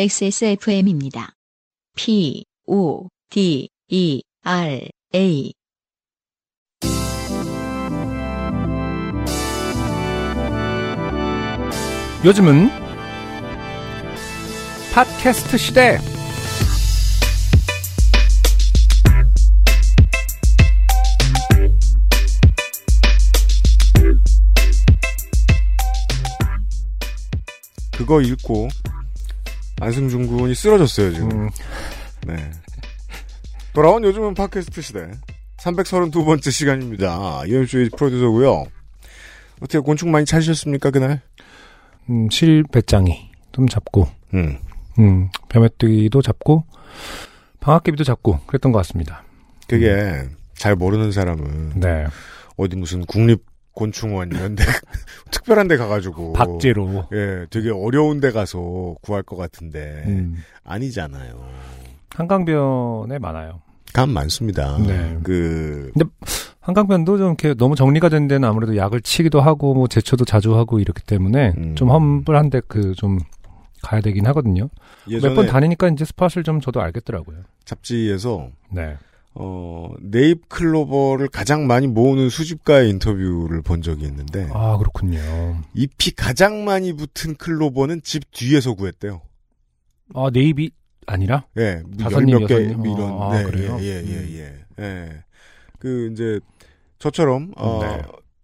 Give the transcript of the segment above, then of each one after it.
XSFM입니다. P, O, D, E, R, A. 요즘은 팟캐스트 시대. 그거 읽고 안승준 군이 쓰러졌어요 지금. 음, 네. 돌아온 요즘은 팟캐스트 시대 332번째 시간입니다. 이현주의 프로듀서고요. 어떻게 곤충 많이 찾으셨습니까 그날? 음, 실배짱이 좀 잡고, 음. 음, 벼메뚜기도 잡고, 방학개비도 잡고 그랬던 것 같습니다. 그게 잘 모르는 사람은 네, 어디 무슨 국립 곤충원 이런 데 특별한 데 가가지고 박제로. 예, 되게 어려운 데 가서 구할 것 같은데 음, 아니잖아요. 한강변에 많아요. 감 많습니다. 네. 그 한강변도 좀 이렇게 너무 정리가 된 데는 아무래도 약을 치기도 하고 뭐 제초도 자주 하고 이렇기 때문에 음. 좀 험불한데 그 좀 가야 되긴 하거든요. 몇 번 다니니까 이제 스팟을 좀 저도 알겠더라고요. 잡지에서 네. 어, 네잎 클로버를 가장 많이 모으는 수집가의 인터뷰를 본 적이 있는데 아 그렇군요. 잎이 가장 많이 붙은 클로버는 집 뒤에서 구했대요. 아 네이비 아니라? 예, 다섯 몇 개, 이런. 아, 네, 그래요? 예, 예, 예, 음. 예. 예. 그, 이제, 저처럼, 어, 네.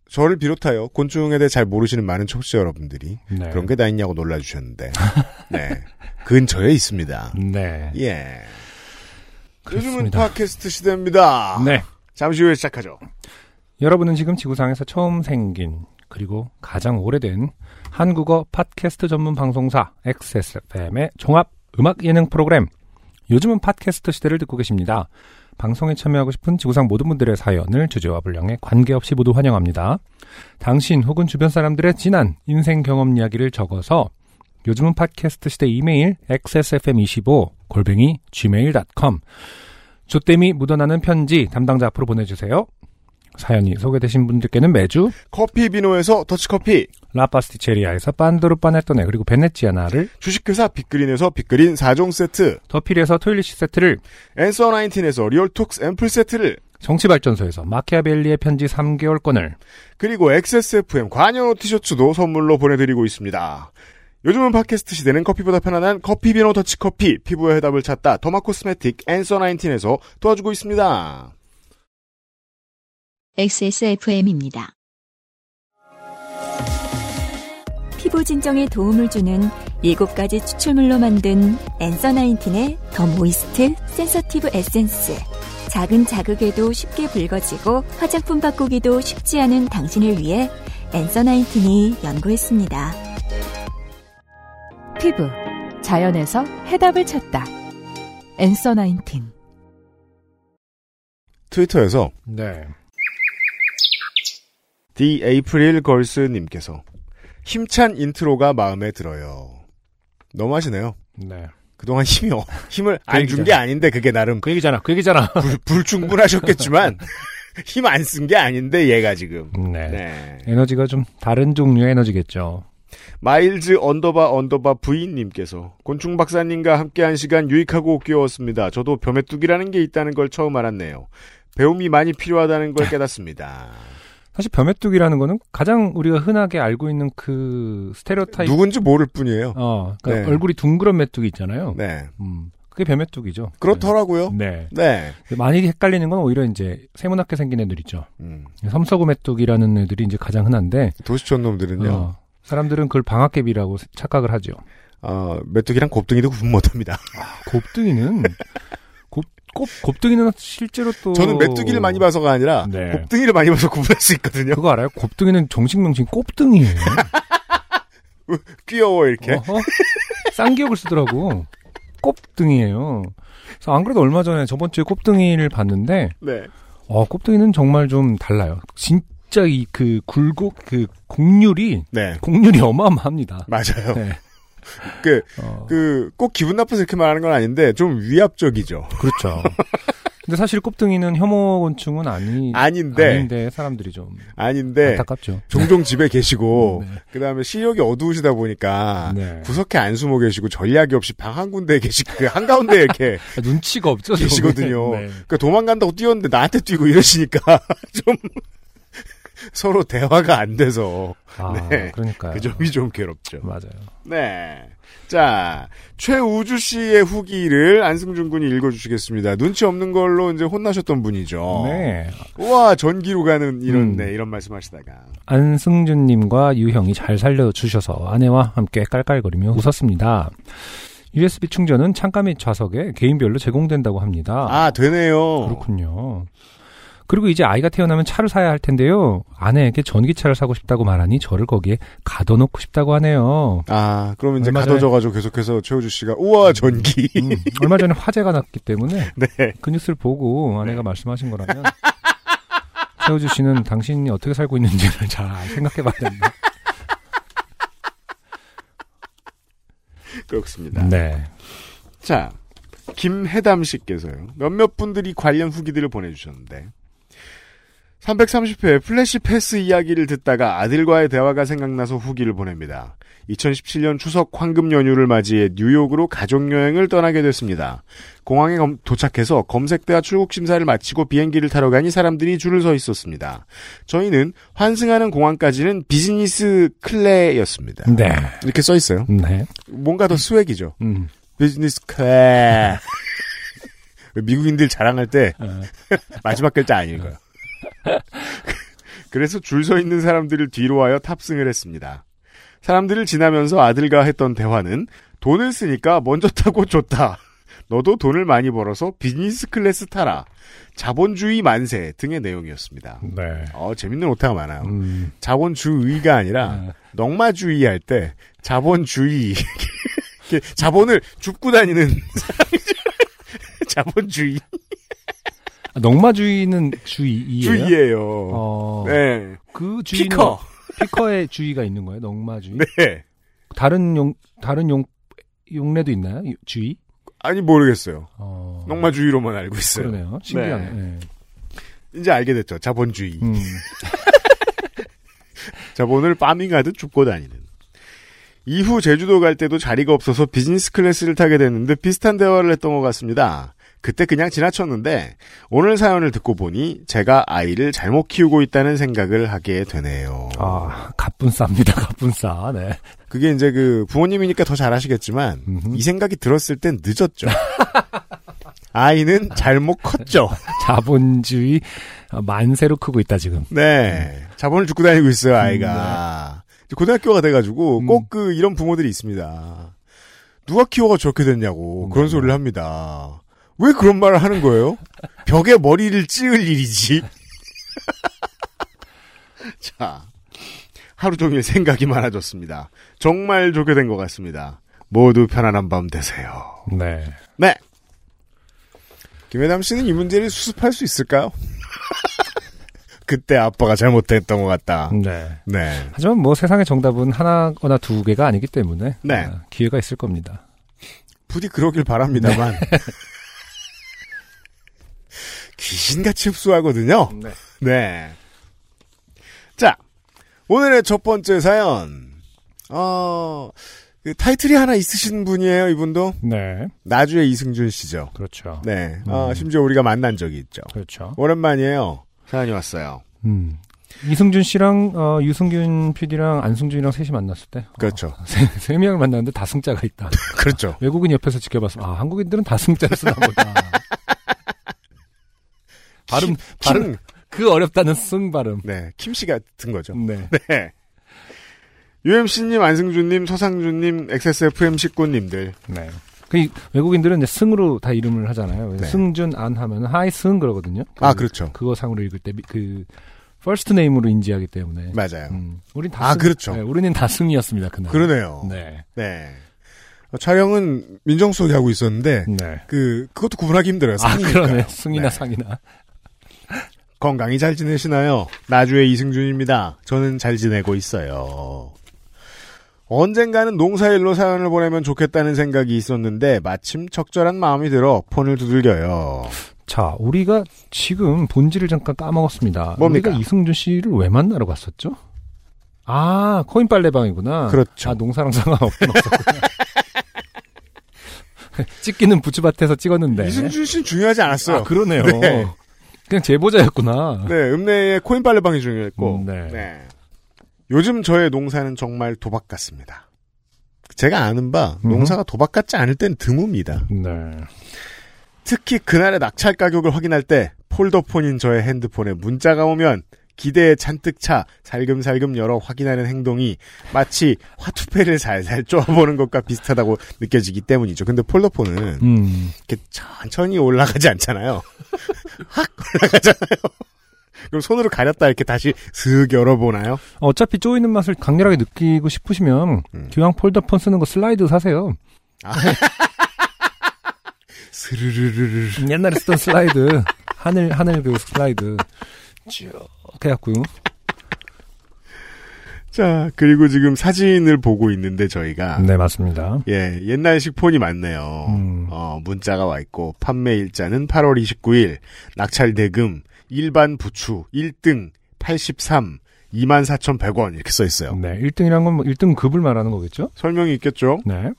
저를 비롯하여 곤충에 대해 잘 모르시는 많은 청취자 여러분들이 네. 그런 게 다 있냐고 놀라주셨는데. 네. 근처에 있습니다. 네. 예. 요즘은 그렇습니다. 팟캐스트 시대입니다. 네. 잠시 후에 시작하죠. 여러분은 지금 지구상에서 처음 생긴 그리고 가장 오래된 한국어 팟캐스트 전문 방송사 XSFM의 종합 음악 예능 프로그램 요즘은 팟캐스트 시대를 듣고 계십니다. 방송에 참여하고 싶은 지구상 모든 분들의 사연을 주제와 분량에 관계없이 모두 환영합니다. 당신 혹은 주변 사람들의 진한 인생 경험 이야기를 적어서 요즘은 팟캐스트 시대 이메일 xsfm25 골뱅이 gmail.com 조땜이 묻어나는 편지 담당자 앞으로 보내주세요. 사연이 소개되신 분들께는 매주 커피 비노에서 더치커피, 라파스티체리아에서 빤도르 빠네토네 그리고 베네치아나를 주식회사 빅그린에서 빅그린 4종 세트, 더필에서 토일리시 세트를 앤서 19에서 리얼톡스 앰플 세트를, 정치발전소에서 마키아벨리의 편지 3개월권을 그리고 XSFM 관여 티셔츠도 선물로 보내드리고 있습니다. 요즘은 팟캐스트 시대는 커피보다 편안한 커피 비노 더치커피, 피부의 해답을 찾다 derma cosmetic Answer 19에서 도와주고 있습니다. XSFM입니다. 피부 진정에 도움을 주는 7가지 추출물로 만든 엔서 나인틴의 더 모이스트 센서티브 에센스. 작은 자극에도 쉽게 붉어지고 화장품 바꾸기도 쉽지 않은 당신을 위해 엔서 나인틴이 연구했습니다. 피부 자연에서 해답을 찾다. 엔서 나인틴 트위터에서 네. The April Girls님께서 힘찬 인트로가 마음에 들어요. 너무 하시네요. 네. 그동안 힘이, 어- 힘을 그 안준 게. 아닌데 그게 나름 그 얘기잖아. 그 얘기잖아. 불, 불충분하셨겠지만 힘 안 쓴 게 아닌데 얘가 지금. 네. 네. 에너지가 좀 다른 종류의 에너지겠죠. 마일즈 언더바 언더바 부인님께서 곤충 박사님과 함께한 시간 유익하고 귀여웠습니다. 저도 벼메뚜기라는 게 있다는 걸 처음 알았네요. 배움이 많이 필요하다는 걸 깨닫습니다. 사실 벼메뚜기라는 거는 가장 우리가 흔하게 알고 있는 그 스테레오타입 누군지 모를 뿐이에요. 어, 그러니까 네. 얼굴이 둥그런 메뚜기 있잖아요. 네. 음. 그게 벼메뚜기죠. 그렇더라고요. 네. 네. 많이 헷갈리는 건 오히려 이제 세모나게 생긴 애들 있죠. 음, 섬서구 메뚜기라는 애들이 이제 가장 흔한데 도시촌 놈들은요. 어, 사람들은 그걸 방학개비라고 착각을 하죠. 어, 메뚜기랑 곱등이도 구분 못합니다. 곱등이는 곱, 곱, 곱등이는 실제로 또 저는 메뚜기를 많이 봐서가 아니라 네. 곱등이를 많이 봐서 구분할 수 있거든요. 그거 알아요? 곱등이는 정식 명칭 곱등이에요. 귀여워 이렇게. 어허? 쌍기역을 쓰더라고. 곱등이에요. 그래서 안 그래도 얼마 전에 저번 주에 곱등이를 봤는데 네. 어, 곱등이는 정말 좀 달라요. 진 짜 이 그 굴곡 그 곡률이 네. 곡률이 어마어마합니다. 맞아요. 네. 그, 어, 그, 꼭 기분 나빠서 이렇게 말하는 건 아닌데, 좀 위압적이죠. 그렇죠. 근데 사실 꼽등이는 혐오곤충은 아니 아닌데 아닌데 사람들이 좀 아닌데 안타깝죠. 종종 집에 계시고 네. 그다음에 시력이 어두우시다 보니까 네. 구석에 안 숨어 계시고 전략이 없이 방 한 군데에 계시 그 한가운데 이렇게 아, 눈치가 없죠. 좀. 계시거든요. 네. 그러니까 도망간다고 뛰었는데 나한테 뛰고 이러시니까 좀 서로 대화가 안 돼서 아, 네. 그러니까요. 그 점이 좀 괴롭죠. 맞아요. 네. 자, 최우주 씨의 후기를 안승준 군이 읽어주시겠습니다. 눈치 없는 걸로 이제 혼나셨던 분이죠. 네. 우와, 전기로 가는 이런, 음. 네, 이런 말씀 하시다가. 안승준님과 유형이 잘 살려주셔서 아내와 함께 깔깔거리며 웃었습니다. USB 충전은 창가 및 좌석에 개인별로 제공된다고 합니다. 아, 되네요. 그렇군요. 그리고 이제 아이가 태어나면 차를 사야 할 텐데요. 아내에게 전기차를 사고 싶다고 말하니 저를 거기에 가둬놓고 싶다고 하네요. 아, 그럼 이제 가둬져가지고 계속해서 최우주 씨가, 우와, 전기. 음, 얼마 전에 화재가 났기 때문에 네. 그 뉴스를 보고 아내가 말씀하신 거라면 최우주 씨는 당신이 어떻게 살고 있는지를 잘 생각해봐야 된다. 그렇습니다. 네. 자, 김혜담 씨께서요. 몇몇 분들이 관련 후기들을 보내주셨는데 330회 flash pass 이야기를 듣다가 아들과의 대화가 생각나서 후기를 보냅니다. 2017년 추석 황금 연휴를 맞이해 뉴욕으로 가족여행을 떠나게 됐습니다. 공항에 검- 도착해서 검색대와 출국 심사를 마치고 비행기를 타러 가니 사람들이 줄을 서 있었습니다. 저희는 환승하는 공항까지는 비즈니스 클래였습니다. 네. 이렇게 써 있어요. 네. 뭔가 더 swag이죠. 음. 비즈니스 클래. 미국인들 자랑할 때 어, 마지막 글자 안 읽어요. 그래서 줄 서 있는 사람들을 뒤로 하여 탑승을 했습니다. 사람들을 지나면서 아들과 했던 대화는 돈을 쓰니까 먼저 타고 좋다. 너도 돈을 많이 벌어서 비즈니스 클래스 타라. 자본주의 만세 등의 내용이었습니다. 네. 어, 재밌는 오타가 많아요. 음. 자본주의가 아니라 아, 넉마주의 할 때 자본주의 자본을 줍고 다니는 사람이죠. 자본주의 아, 넉마주의는 주의예요. 주의예요. 어, 네. 그 주이는 picker. picker의 주이가 있는 거예요. 넝마주이. 네. 다른 용 다른 용 용례도 있나요? 이- 주이? 아니 모르겠어요. 어, 넝마주이로만 알고 있어요. 그러네요. 신기하네. 네. 이제 알게 됐죠. 자본주의. 음. 자본을 farming하듯 줍고 다니는. 이후 제주도 갈 때도 자리가 없어서 비즈니스 클래스를 타게 됐는데 비슷한 대화를 했던 것 같습니다. 그때 그냥 지나쳤는데 오늘 사연을 듣고 보니 제가 아이를 잘못 키우고 있다는 생각을 하게 되네요. 아, 갑분싸입니다. 갑분싸. 네. 그게 이제 그 부모님이니까 더 잘하시겠지만 음흠. 이 생각이 들었을 땐 늦었죠. 아이는 잘못 컸죠. 자본주의 어, 만세로 크고 있다 지금. 네. 자본을 죽고 다니고 있어요, 아이가. 이제 고등학교가 돼 가지고 음. 꼭그 이런 부모들이 있습니다. 누가 키워가 저렇게 됐냐고 그런 네. 소리를 합니다. 왜 그런 말을 하는 거예요? 벽에 머리를 찌을 일이지. 자, 하루 종일 생각이 많아졌습니다. 정말 좋게 된 것 같습니다. 모두 편안한 밤 되세요. 네. 네. 김혜담 씨는 이 문제를 수습할 수 있을까요? 그때 아빠가 잘못했던 것 같다. 네. 네. 하지만 뭐 세상의 정답은 하나거나 두 개가 아니기 때문에 네. 어, 기회가 있을 겁니다. 부디 그러길 바랍니다만. 귀신같이 흡수하거든요. 네. 네. 자, 오늘의 첫 번째 사연. 어, 그 타이틀이 하나 있으신 분이에요, 이분도. 네. 나주의 이승준 씨죠. 그렇죠. 네. 어, 음. 심지어 우리가 만난 적이 있죠. 그렇죠. 오랜만이에요. 사연이 왔어요. 음. 이승준 씨랑 어, 유승균 PD랑 안승준이랑 셋이 만났을 때 그렇죠. 어, 세, 세 명을 만났는데 다 승자가 있다. 그렇죠. 외국인 옆에서 지켜봤어. 아 한국인들은 다 승자를 쓰나 보다. 발음 발음 킴, 그 어렵다는 승 발음. 네. 킴 씨가 든 거죠. 네. 네. UMC님, 안승준님, 서상준님, XSFM 식구님들. 네. 그 이- 외국인들은 이제 승으로 다 이름을 하잖아요. 네. 승준 안 하면 hi 승 그러거든요. 그, 아, 그렇죠. 그거 상으로 읽을 때 그 first name으로 인지하기 때문에. 맞아요. 음, 우린 다 아, 승, 그렇죠. 네, 우리는 다 승이었습니다 그날. 그러네요. 네. 네. 어, 촬영은 민정수석이 하고 있었는데, 네. 그, 그것도 구분하기 힘들어요. 아, 상이니까요. 그러네. 승이나 네. 상이나. 건강히 잘 지내시나요? 나주의 이승준입니다. 저는 잘 지내고 있어요. 언젠가는 농사일로 사연을 보내면 좋겠다는 생각이 있었는데 마침 적절한 마음이 들어 폰을 두들겨요. 자, 우리가 지금 본질을 잠깐 까먹었습니다. 뭡니까? 우리가 이승준 씨를 왜 만나러 갔었죠? 아, 코인 빨래방이구나. 그렇죠. 아, 농사랑 상관없긴 없었구나. 찍기는 부츠밭에서 찍었는데. 이승준 씨는 중요하지 않았어요. 아, 그러네요. 네. 그냥 제보자였구나. 네, 읍내에 코인 빨래방이 중요했고. 음, 네. 네. 요즘 저의 농사는 정말 도박 같습니다. 제가 아는 바 음. 농사가 도박 같지 않을 땐 드뭅니다. 네. 특히 그날의 낙찰 가격을 확인할 때 폴더폰인 저의 핸드폰에 문자가 오면 기대에 잔뜩 차 살금살금 열어 확인하는 행동이 마치 화투패를 살살 쪼아보는 것과 비슷하다고 느껴지기 때문이죠. 근데 폴더폰은 음. 이렇게 천천히 올라가지 않잖아요. 확 올라가잖아요. 그럼 손으로 가렸다 이렇게 다시 슥 열어보나요? 어차피 쪼이는 맛을 강렬하게 느끼고 싶으시면 음. 기왕 폴더폰 쓰는 거 슬라이드 사세요. 스르르르르. 옛날에 쓰던 슬라이드 하늘 하늘 그 슬라이드 쭉 해갖고 자, 그리고 지금 사진을 보고 있는데 저희가 네 맞습니다. 예, 옛날식 폰이 많네요. 음. 어, 문자가 와 있고 판매 일자는 8월 29일, 낙찰 대금 일반 부추 1등 83 24,100원 이렇게 써 있어요. 네 1등이란 건뭐 1등 급을 말하는 거겠죠? 설명이 있겠죠? 네.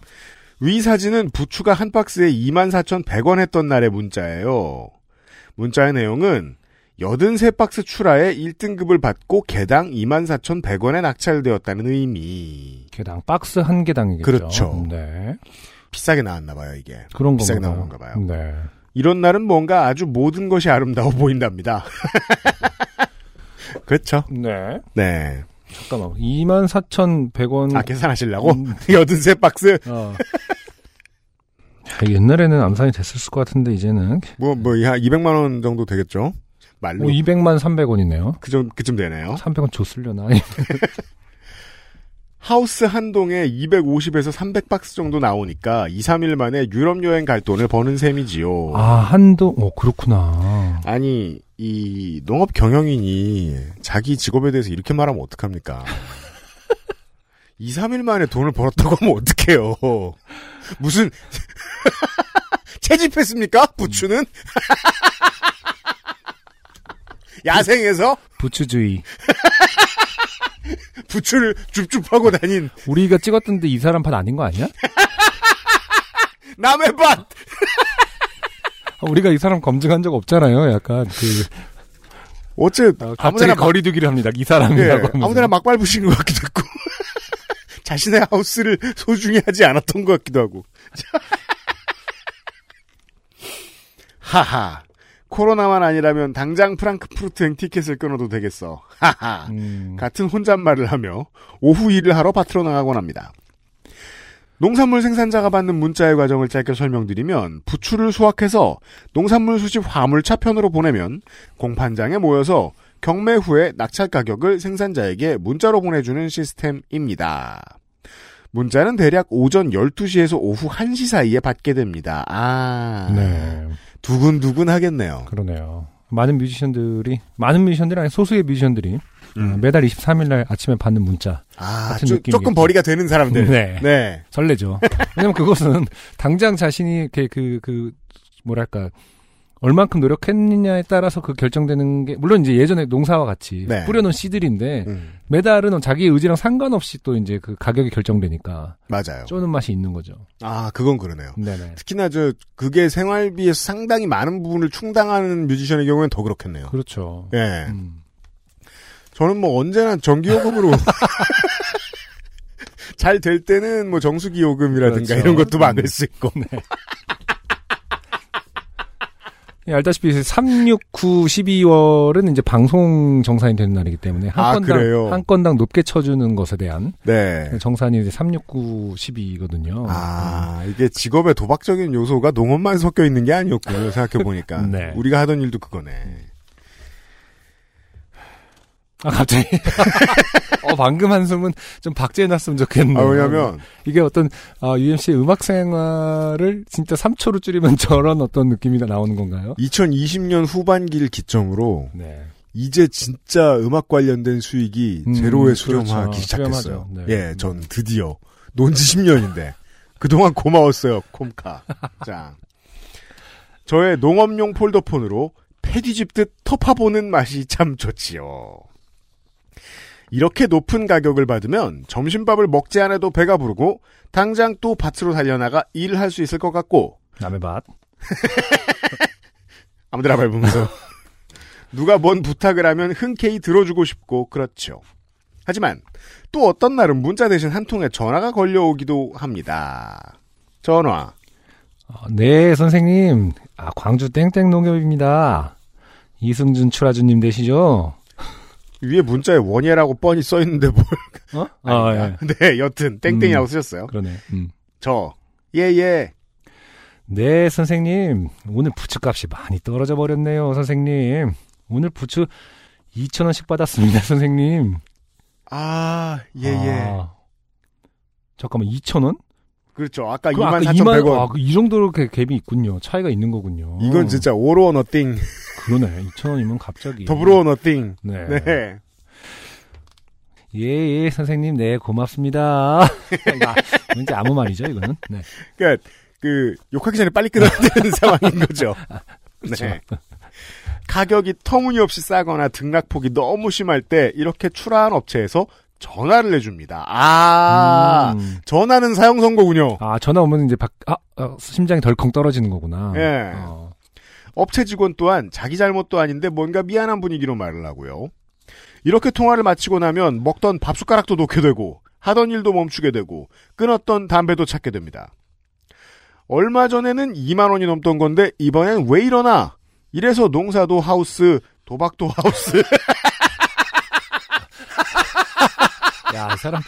위 사진은 부추가 한 박스에 24,100원 했던 날의 문자예요. 문자의 내용은 83박스 출하에 1등급을 받고 개당 24,100원에 낙찰되었다는 의미. 개당 박스 한 개당이겠죠. 그렇죠. 네. 비싸게 나왔나 봐요, 이게. 그런 비싸게 건가 나온 건가 봐요. 네. 이런 날은 뭔가 아주 모든 것이 아름다워 보인답니다. 그렇죠. 네. 네. 잠깐만. 24,100원. 아, 계산하시려고? 음. 83박스? 어. 야, 옛날에는 암산이 됐을 것 같은데 이제는 뭐, 뭐, 한 200만 원 정도 되겠죠? 말로. 뭐 200만 300원이네요. 그좀, 그쯤 되네요. 300원 줬으려나? 하우스 한 동에 250에서 300박스 정도 나오니까 2, 3일 만에 유럽 여행 갈 돈을 버는 셈이지요. 아, 한도, 어, 그렇구나. 아니, 이 농업 경영인이 자기 직업에 대해서 이렇게 말하면 어떡합니까? 2, 3일 만에 돈을 벌었다고 하면 어떡해요. 무슨 채집했습니까? 부추는? 야생에서 부추주의. 부추를 줍줍하고 다닌 우리가 찍었던데 이 사람 판 아닌 거 아니야? 남의 밭! 아, 우리가 이 사람 검증한 적 없잖아요. 약간 그 어째 어, 갑자기 막, 거리두기를 합니다. 이 예, 사람이라고 하면서. 아무데나 막 밟으시는 것 같기도 했고 자신의 하우스를 소중히 하지 않았던 것 같기도 하고 하하 코로나만 아니라면 당장 프랑크푸르트행 티켓을 끊어도 되겠어 하하 음, 같은 혼잣말을 하며 오후 일을 하러 밭으로 나가곤 합니다. 농산물 생산자가 받는 문자의 과정을 짧게 설명드리면 부추를 수확해서 농산물 수집 화물차 편으로 보내면 공판장에 모여서 경매 후에 낙찰 가격을 생산자에게 문자로 보내주는 시스템입니다. 문자는 대략 오전 12시에서 오후 1시 사이에 받게 됩니다. 아, 네. 두근두근 하겠네요. 그러네요. 많은 뮤지션들이 많은 뮤지션들이 아니 소수의 뮤지션들이 음. 매달 23일 날 아침에 받는 문자 아, 같은 조. 조금 벌이가 되는 사람들. 네. 네. 설레죠. 왜냐면 그것은 당장 자신이 이렇게 그, 그, 뭐랄까, 얼만큼 노력했느냐에 따라서 그 결정되는 게, 물론 이제 예전에 농사와 같이 네. 뿌려놓은 씨들인데, 음, 매달은 자기의 의지랑 상관없이 또 이제 그 가격이 결정되니까, 맞아요. 쪼는 맛이 있는 거죠. 아, 그건 그러네요. 네네. 특히나 저 그게 생활비에서 상당히 많은 부분을 충당하는 뮤지션의 경우에는 더 그렇겠네요. 그렇죠. 예. 음. 저는 뭐 언제나 정기요금으로 잘 될 때는 뭐 정수기 요금이라든가 그렇죠. 이런 것도 막을 음. 수 있고. 예, 알다시피 369 12월은 이제 방송 정산이 되는 날이기 때문에 한 아, 건당 그래요? 한 건당 높게 쳐주는 것에 대한 네. 정산이 이제 369 12거든요. 아, 이게 직업의 도박적인 요소가 농업만 섞여 있는 게 아니었군요. 생각해 보니까. 네. 우리가 하던 일도 그거네. 아 갑자기 어 방금 한숨은 좀 박제해놨으면 좋겠네요. 아, 왜냐면 이게 어떤 아, UMC의 음악 생활을 진짜 3초로 줄이면 저런 어떤 느낌이 나오는 건가요? 2020년 후반기를 기점으로 네. 이제 진짜 음악 관련된 수익이 음, 제로에 그렇죠. 수렴하기 시작했어요. 수렴하죠. 네. 예, 전 드디어 논지 10년인데 그동안 고마웠어요, 콤카. 자, 저의 농업용 폴더폰으로 패 뒤집듯 터파보는 맛이 참 좋지요. 이렇게 높은 가격을 받으면 점심밥을 먹지 않아도 배가 부르고 당장 또 밭으로 달려나가 일을 할 수 있을 것 같고 남의 밭. 아무데나 밟으면서 누가 뭔 부탁을 하면 흔쾌히 들어주고 싶고 그렇죠. 하지만 또 어떤 날은 문자 대신 한 통의 전화가 걸려오기도 합니다. 전화. 어, 네, 선생님. 아, 광주 땡땡 농협입니다. 이승준 추라주님 되시죠? 위에 문자에 원예라고 뻔히 써 있는데 뭘? 어? 아, 예. 네, 여튼 땡땡이라고 음. 쓰셨어요. 그러네. 음. 저 예예. 네, 선생님. 오늘 부추값이 많이 떨어져 버렸네요, 선생님. 오늘 부추 2,000원씩 받았습니다, 선생님. 아 예 예. 아, 잠깐만, 2,000원? 그렇죠. 아까 그 아까 24,100원. 아, 그이 정도로 그 갭이 있군요. 차이가 있는 거군요. 이건 진짜 오로 너띵, 그러네. 2,000원이면 갑자기. 더불어 너띵. 네. 네. 예, 예, 선생님. 네, 고맙습니다. 아, 왠지 아무 말이죠, 이거는. 네. 그러니까 그 욕하기 전에 빨리 끊어야 되는 상황인 거죠. 그렇죠. 네. 가격이 터무니없이 싸거나 등락폭이 너무 심할 때 이렇게 출하한 업체에서 전화를 해줍니다. 아, 음. 전화는 사용 선고군요. 아, 전화 오면 이제 박, 아, 어, 심장이 덜컹 떨어지는 거구나. 예. 어. 업체 직원 또한 자기 잘못도 아닌데 뭔가 미안한 분위기로 말을 하고요. 이렇게 통화를 마치고 나면 먹던 밥숟가락도 놓게 되고 하던 일도 멈추게 되고 끊었던 담배도 찾게 됩니다. 얼마 전에는 2만 원이 넘던 건데 이번엔 왜 이러나? 이래서 농사도 하우스, 도박도 하우스. 야, 이 사람.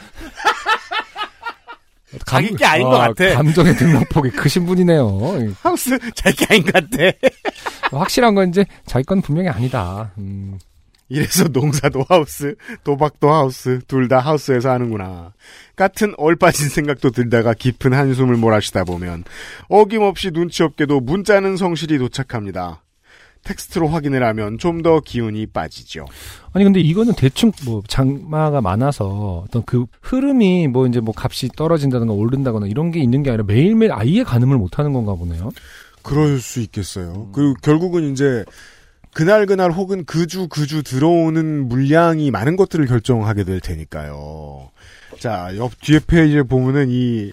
자기 게 아닌 것 같아. 감정의 등락폭이 크신 분이네요. 하우스 자기 아닌 것 같아. 확실한 건 이제 자기 건 분명히 아니다. 음, 이래서 농사도 하우스, 도박도 하우스, 둘 다 하우스에서 하는구나. 같은 얼빠진 생각도 들다가 깊은 한숨을 몰아쉬다 보면 어김없이 눈치 없게도 문자는 성실히 도착합니다. 텍스트로 확인을 하면 좀 더 기운이 빠지죠. 아니 근데 이거는 대충 뭐 장마가 많아서 어떤 그 흐름이 뭐 이제 뭐 값이 떨어진다든가 오른다거나 이런 게 있는 게 아니라 매일매일 아예 가늠을 못 하는 건가 보네요. 그럴 수 있겠어요. 그리고 결국은 이제 그날 그날 혹은 그 주 그 주 들어오는 물량이 많은 것들을 결정하게 될 테니까요. 자, 옆 뒤에 페이지에 보면은 이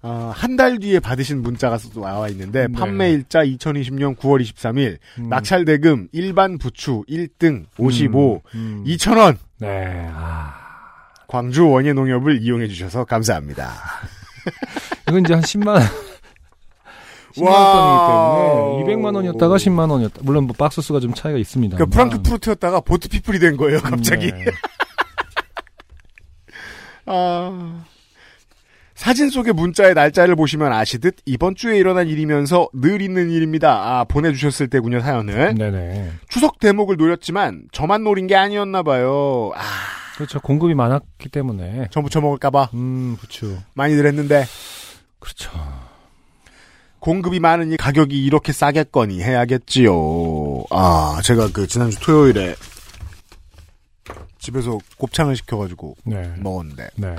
어, 한달 뒤에 받으신 문자가 또 나와 있는데 네. 판매일자 2020년 9월 23일 음. 낙찰대금 일반 부추 1등 55 음, 음. 2,000원 네. 아. 광주 원예 농협을 이용해 주셔서 감사합니다. 이건 이제 한 10만 원. 10만 wow. 원이기 때문에 200만 원이었다가 10만 원이었다. 물론 뭐 박스 수가 좀 차이가 있습니다. 그러니까 프랑크푸르트였다가 보트피플이 된 거예요, 갑자기. 네. 아. 사진 속의 문자의 날짜를 보시면 아시듯 이번 주에 일어난 일이면서 늘 있는 일입니다. 아, 보내주셨을 때군요, 사연을. 네네. 추석 대목을 노렸지만 저만 노린 게 아니었나 봐요. 아, 그렇죠. 공급이 많았기 때문에. 전부 처먹을까봐 음, 부추. 많이들 했는데 그렇죠. 공급이 많으니 가격이 이렇게 싸겠거니 해야겠지요. 아, 제가 그 지난주 토요일에 집에서 곱창을 시켜가지고 네. 먹었는데 네.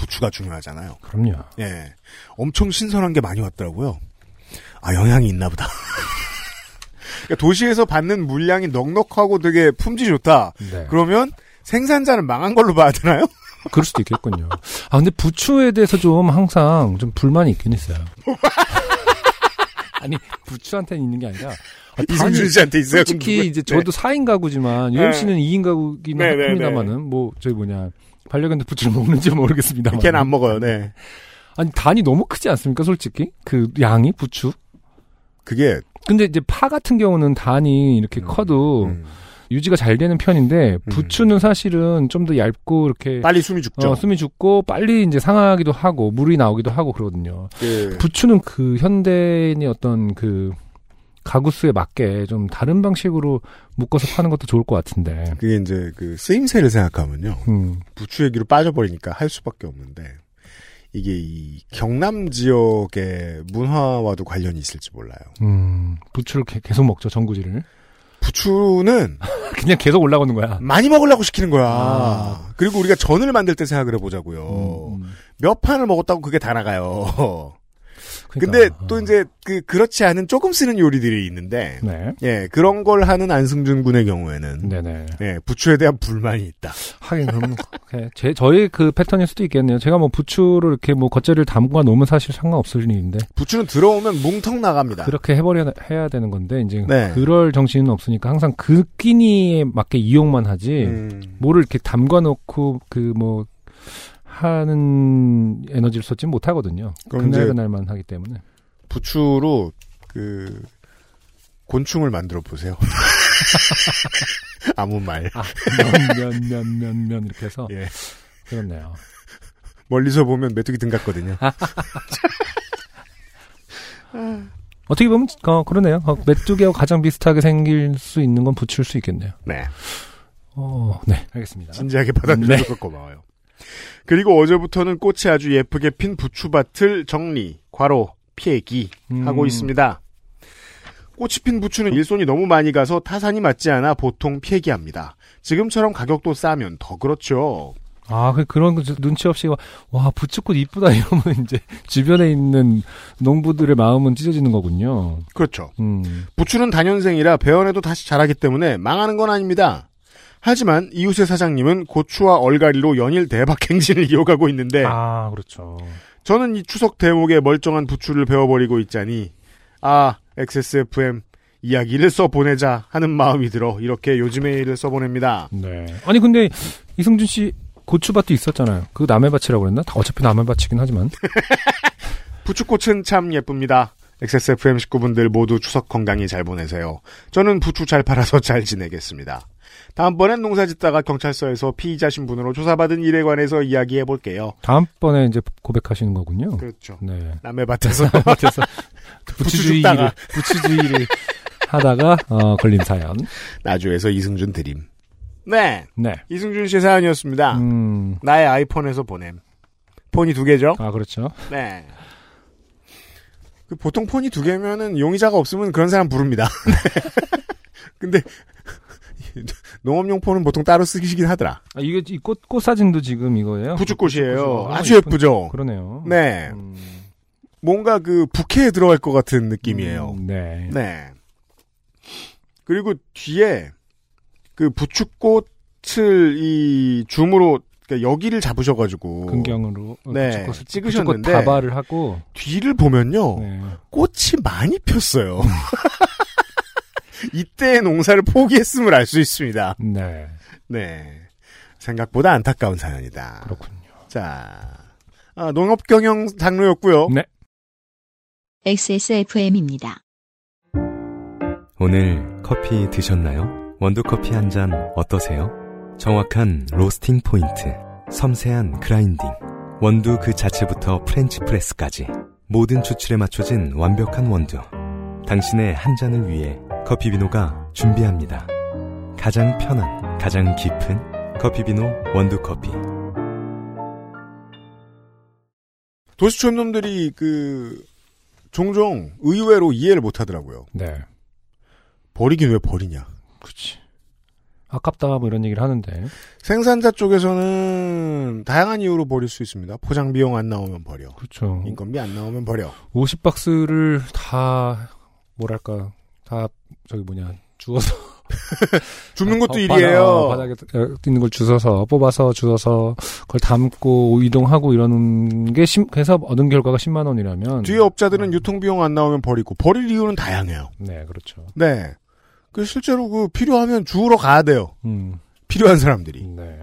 부추가 중요하잖아요. 그럼요. 예. 엄청 신선한 게 많이 왔더라고요. 아, 영향이 있나 보다. 그러니까 도시에서 받는 물량이 넉넉하고 되게 품질 좋다. 네. 그러면 생산자는 망한 걸로 봐야 되나요? 그럴 수도 있겠군요. 아, 근데 부추에 대해서 좀 항상 좀 불만이 있긴 있어요. 아니, 부추한테는 있는 게 아니라. 아, 이승준 씨한테 있어요. 솔직히 이제 네. 저도 4인 가구지만, 유엠 네. 씨는 2인 가구긴 네, 네, 합니다만은, 뭐, 저기 뭐냐, 반려견도 부추를 먹는지 모르겠습니다만. 걔는 안 먹어요, 네. 아니, 단이 너무 크지 않습니까, 솔직히? 그 양이, 부추? 그게, 근데 이제 파 같은 경우는 단이 이렇게 커도 음, 유지가 잘 되는 편인데, 부추는 사실은 좀 더 얇고, 이렇게. 빨리 숨이 죽죠. 어, 숨이 죽고 빨리 이제 상하기도 하고 물이 나오기도 하고 그러거든요. 그, 부추는 그 현대인의 어떤 그 가구 수에 맞게 좀 다른 방식으로 묶어서 파는 것도 좋을 것 같은데. 그게 이제 그 쓰임새를 생각하면요. 음, 부추 얘기로 빠져버리니까 할 수밖에 없는데, 이게 이 경남 지역의 문화와도 관련이 있을지 몰라요. 음, 부추를 게- 계속 먹죠 전구지를. 부추는 그냥 계속 올라오는 거야. 많이 먹으려고 시키는 거야. 아. 그리고 우리가 전을 만들 때 생각을 해보자고요. 음, 음. 몇 판을 먹었다고 그게 다 나가요. 그러니까, 근데 또 어. 이제 그 그렇지 않은 조금 쓰는 요리들이 있는데 네. 예 그런 걸 하는 안승준 군의 경우에는 네네. 예 부추에 대한 불만이 있다. 하긴 그럼 예, 제 저희 그 패턴일 수도 있겠네요. 제가 뭐 부추를 이렇게 뭐 겉절이를 담가 놓으면 사실 상관없을 일인데 부추는 들어오면 뭉텅 나갑니다. 그렇게 해버려 해야 되는 건데 이제 네. 그럴 정신은 없으니까 항상 그 끼니에 맞게 이용만 하지 음, 뭐를 이렇게 담가 놓고 그뭐 하는 에너지를 쏟지 못하거든요. 그날 그날만 하기 때문에. 부추로 그 곤충을 만들어 보세요. 아무 말. 아, 면, 면, 면, 면, 이렇게 해서. 예. 그렇네요. 멀리서 보면 메뚜기 등 같거든요. 어떻게 보면, 어, 그러네요. 어, 메뚜기하고 가장 비슷하게 생길 수 있는 건 부추일 수 있겠네요. 네. 어, 네, 알겠습니다. 진지하게 받아주셔서 고마워요. 그리고 어제부터는 꽃이 아주 예쁘게 핀 부추밭을 정리, 과로, 피해기 음. 하고 있습니다. 꽃이 핀 부추는 일손이 너무 많이 가서 타산이 맞지 않아 보통 폐기합니다. 지금처럼 가격도 싸면 더 그렇죠. 아, 그, 그런 거 눈치 없이, 와, 부추꽃 이쁘다 이러면 이제 주변에 있는 농부들의 마음은 찢어지는 거군요. 그렇죠. 음. 부추는 단연생이라 배원해도 다시 자라기 때문에 망하는 건 아닙니다. 하지만 이웃의 사장님은 고추와 얼갈이로 연일 대박 행진을 이어가고 있는데 아, 그렇죠. 저는 이 추석 대목에 멀쩡한 부추를 베어버리고 있자니 아 XSFM 이야기를 써보내자 하는 마음이 들어 이렇게 요즘의 일을 써보냅니다. 네. 아니, 근데 이승준 씨 고추밭도 있었잖아요. 그 남의 밭이라고 그랬나? 다 어차피 남의 밭이긴 하지만. 부추꽃은 참 예쁩니다. XSFM 식구분들 모두 추석 건강히 잘 보내세요. 저는 부추 잘 팔아서 잘 지내겠습니다. 다음번엔 농사 짓다가 경찰서에서 피의자 신분으로 조사받은 일에 관해서 이야기해 볼게요. 다음번에 이제 고백하시는 거군요. 그렇죠. 네. 남의 밭에서 부추 부추주의를. 부추주의를 하다가 어, 걸린 사연. 나주에서 이승준 드림. 네, 네. 이승준 씨의 사연이었습니다. 음. 나의 아이폰에서 보냄. 폰이 두 개죠? 아 그렇죠. 네. 그 보통 폰이 두 개면은 용의자가 없으면 그런 사람 부릅니다. 근데 농업용 폰은 보통 따로 쓰시긴 하더라. 아, 이게 이꽃꽃 사진도 지금 이거예요. 부추꽃이에요. 아주 예쁜- 예쁘죠. 그러네요. 네. 음, 뭔가 그 부케에 들어갈 것 같은 느낌이에요. 음, 네. 네. 그리고 뒤에 그 부추꽃을 이 줌으로 그러니까 여기를 잡으셔가지고 근경으로 어, 네, 부추꽃을- 찍으셨는데 부추꽃 다발을 하고 뒤를 보면요 네. 꽃이 많이 폈어요. 이때의 농사를 포기했음을 알 수 있습니다. 네. 네. 생각보다 안타까운 사연이다. 그렇군요. 자, 아, 농업 경영 장르였고요. 네. XSFM입니다. 오늘 커피 드셨나요? 원두 커피 한 잔 어떠세요? 정확한 로스팅 포인트, 섬세한 grinding, 원두 그 자체부터 French press까지 모든 추출에 맞춰진 완벽한 원두. 당신의 한 잔을 위해 커피 비노가 준비합니다. 가장 편한, 가장 깊은 커피 비노 원두 커피. 도시촌 놈들이 그 종종 의외로 이해를 못 하더라고요. 네. 버리긴 왜 버리냐. 그렇지. 아깝다 뭐 이런 얘기를 하는데 생산자 쪽에서는 다양한 이유로 버릴 수 있습니다. 포장 비용 안 나오면 버려. 그렇죠. 인건비 안 나오면 버려. 50박스를 다 뭐랄까 다 저기 뭐냐 주워서 줍는 것도 어, 일이에요. 바닥, 에 있는 걸 주워서 뽑아서 주워서 그걸 담고 이동하고 이러는 게 심, 해서 얻은 결과가 10만 원이라면 뒤에 업자들은 유통 비용 안 나오면 버리고 버릴 이유는 다양해요. 네 그렇죠. 네. 그 실제로 그 필요하면 주우러 가야 돼요. 음, 필요한 사람들이. 네.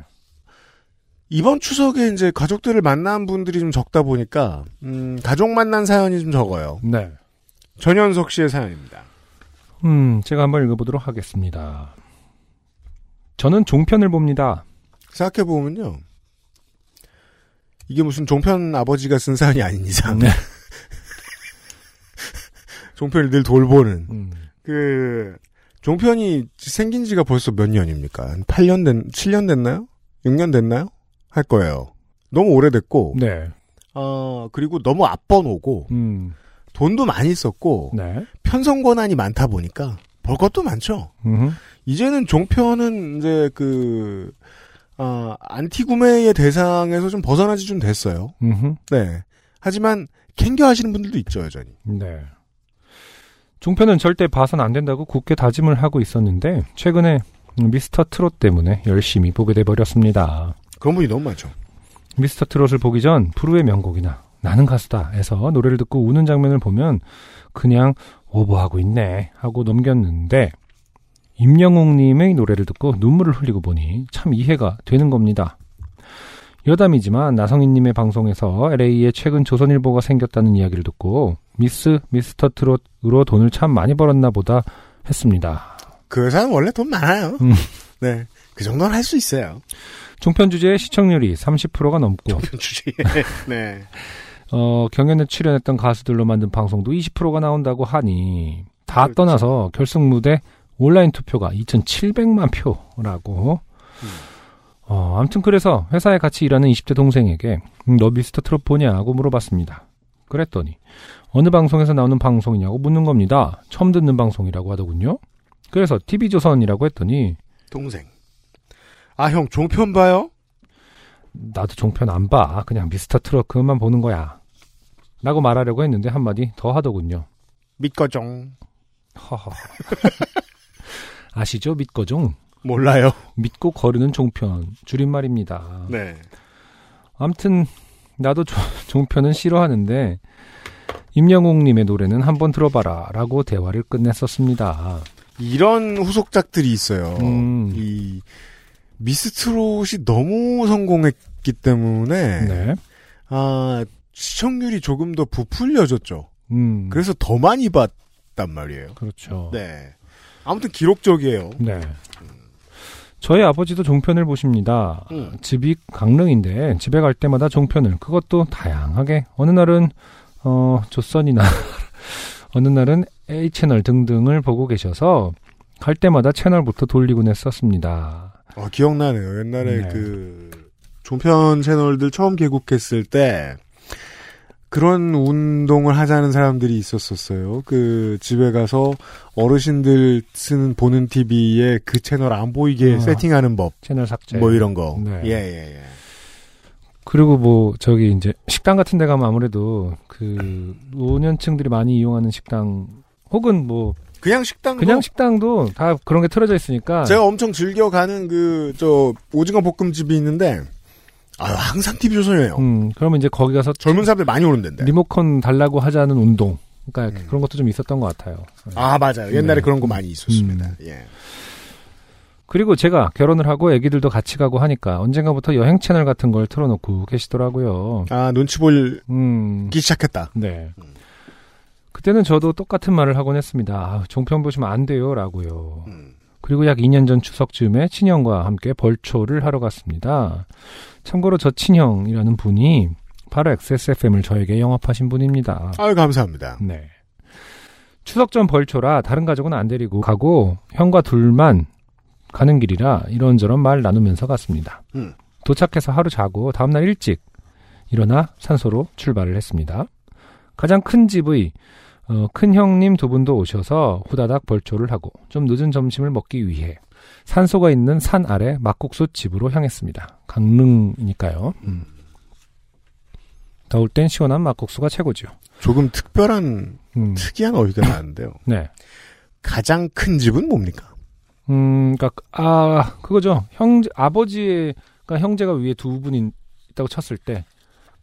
이번 추석에 이제 가족들을 만난 분들이 좀 적다 보니까 음, 가족 만난 사연이 좀 적어요. 네. 전현석 씨의 사연입니다. 음, 제가 한번 읽어보도록 하겠습니다. 저는 종편을 봅니다. 생각해 보면요. 이게 무슨 종편 아버지가 쓴 사연이 아닌 이상 네. 종편을 늘 돌보는 음, 그 종편이 생긴 지가 벌써 몇 년입니까? 한 8년 된 7년 됐나요? 6년 됐나요? 할 거예요. 너무 오래됐고 네. 어 그리고 너무 앞번오고 음, 돈도 많이 썼고 네. 편성 권한이 많다 보니까 볼 것도 많죠. 음, 이제는 종편은 이제 그 어, 안티 구매의 대상에서 좀 벗어나지 좀 됐어요. 음, 네. 하지만 캥겨 하시는 분들도 있죠 여전히. 네. 종편은 절대 봐선 안 된다고 굳게 다짐을 하고 있었는데 최근에 미스터 트롯 때문에 열심히 보게 돼 버렸습니다. 그런 분이 너무 많죠. 미스터 트롯을 보기 전 불후의 명곡이나 나는 가수다에서 노래를 듣고 우는 장면을 보면 그냥 오버하고 있네 하고 넘겼는데 임영웅님의 노래를 듣고 눈물을 흘리고 보니 참 이해가 되는 겁니다. 여담이지만 나성인님의 방송에서 LA에 최근 조선일보가 생겼다는 이야기를 듣고 미스 미스터 트롯으로 돈을 참 많이 벌었나 보다 했습니다. 그 회사는 원래 돈 많아요. 음. 네. 그 정도는 할 수 있어요. 종편 주제의 시청률이 30%가 넘고 종편 주제에. 네. 어, 경연에 출연했던 가수들로 만든 방송도 20%가 나온다고 하니 다 그렇죠. 떠나서 결승 무대 온라인 투표가 2,700만 표라고. 음. 어, 아무튼 그래서 회사에 같이 일하는 20대 동생에게 음, 너 미스터 트롯 보냐고 물어봤습니다. 그랬더니 어느 방송에서 나오는 방송이냐고 묻는 겁니다. 처음 듣는 방송이라고 하더군요. 그래서 TV조선이라고 했더니 동생. 아, 형, 종편 봐요? 나도 종편 안 봐. 그냥 미스터 그것만 보는 거야. 라고 말하려고 했는데 한마디 더 하더군요. 믿거종. 허허. 아시죠? 믿거종. 몰라요. 믿고 거르는 종편. 줄임말입니다. 네. 암튼 나도 조- 종편은 싫어하는데 임영웅님의 노래는 한번 들어봐라 라고 대화를 끝냈었습니다. 이런 후속작들이 있어요. 음. 이 미스트롯이 너무 성공했기 때문에 네. 아 시청률이 조금 더 부풀려졌죠. 음. 그래서 더 많이 봤단 말이에요. 그렇죠. 네. 아무튼 기록적이에요. 네. 저희 아버지도 종편을 보십니다. 음. 집이 강릉인데 집에 갈 때마다 종편을 그것도 다양하게 어느 날은 어 조선이나 어느 날은 A 채널 등등을 보고 계셔서 갈 때마다 채널부터 돌리곤 했었습니다. 아, 기억나네요. 옛날에 네. 그 종편 채널들 처음 개국했을 때 그런 운동을 하자는 사람들이 있었었어요. 그 집에 가서 어르신들 쓰는 보는 TV에 그 채널 안 보이게 아. 세팅하는 법. 채널 삭제. 뭐 이런 거. 네. 예, 예, 예. 그리고 뭐 저기 이제 식당 같은 데 가면 아무래도 그 노년층들이 많이 이용하는 식당 혹은 뭐 그냥 식당 그냥 식당도 다 그런 게 틀어져 있으니까 제가 엄청 즐겨 가는 그 저 오징어 볶음집이 있는데 아 항상 TV 조선이에요. 음 그러면 이제 거기 가서 젊은 사람들 많이 오는 데인데. 리모컨 달라고 하자는 운동. 그러니까 음. 그런 것도 좀 있었던 것 같아요. 아 맞아요. 옛날에 네. 그런 거 많이 있었습니다. 음. 예. 그리고 제가 결혼을 하고 애기들도 같이 가고 하니까 언젠가부터 여행 채널 같은 걸 틀어놓고 계시더라고요. 아 눈치 보기 음, 시작했다. 네. 그때는 저도 똑같은 말을 하곤 했습니다. 아, 종편 보시면 안 돼요. 라고요. 음. 그리고 약 2년 전 추석쯤에 친형과 함께 벌초를 하러 갔습니다. 참고로 저 친형이라는 분이 바로 XSFM을 저에게 영업하신 분입니다. 아유 감사합니다. 네. 추석 전 벌초라 다른 가족은 안 데리고 가고 형과 둘만 가는 길이라 이런저런 말 나누면서 갔습니다. 음. 도착해서 하루 자고 다음날 일찍 일어나 산소로 출발을 했습니다. 가장 큰 집의 어, 큰 형님 두 분도 오셔서 후다닥 벌초를 하고 좀 늦은 점심을 먹기 위해 산소가 있는 산 아래 막국수 집으로 향했습니다. 강릉이니까요. 음. 더울 땐 시원한 막국수가 최고죠. 조금 특별한 음. 특이한 어휘가 나는데요. 네. 가장 큰 집은 뭡니까? 음, 그니까, 아, 그거죠. 형제, 아버지의, 그니까 형제가 위에 두 분이 있다고 쳤을 때,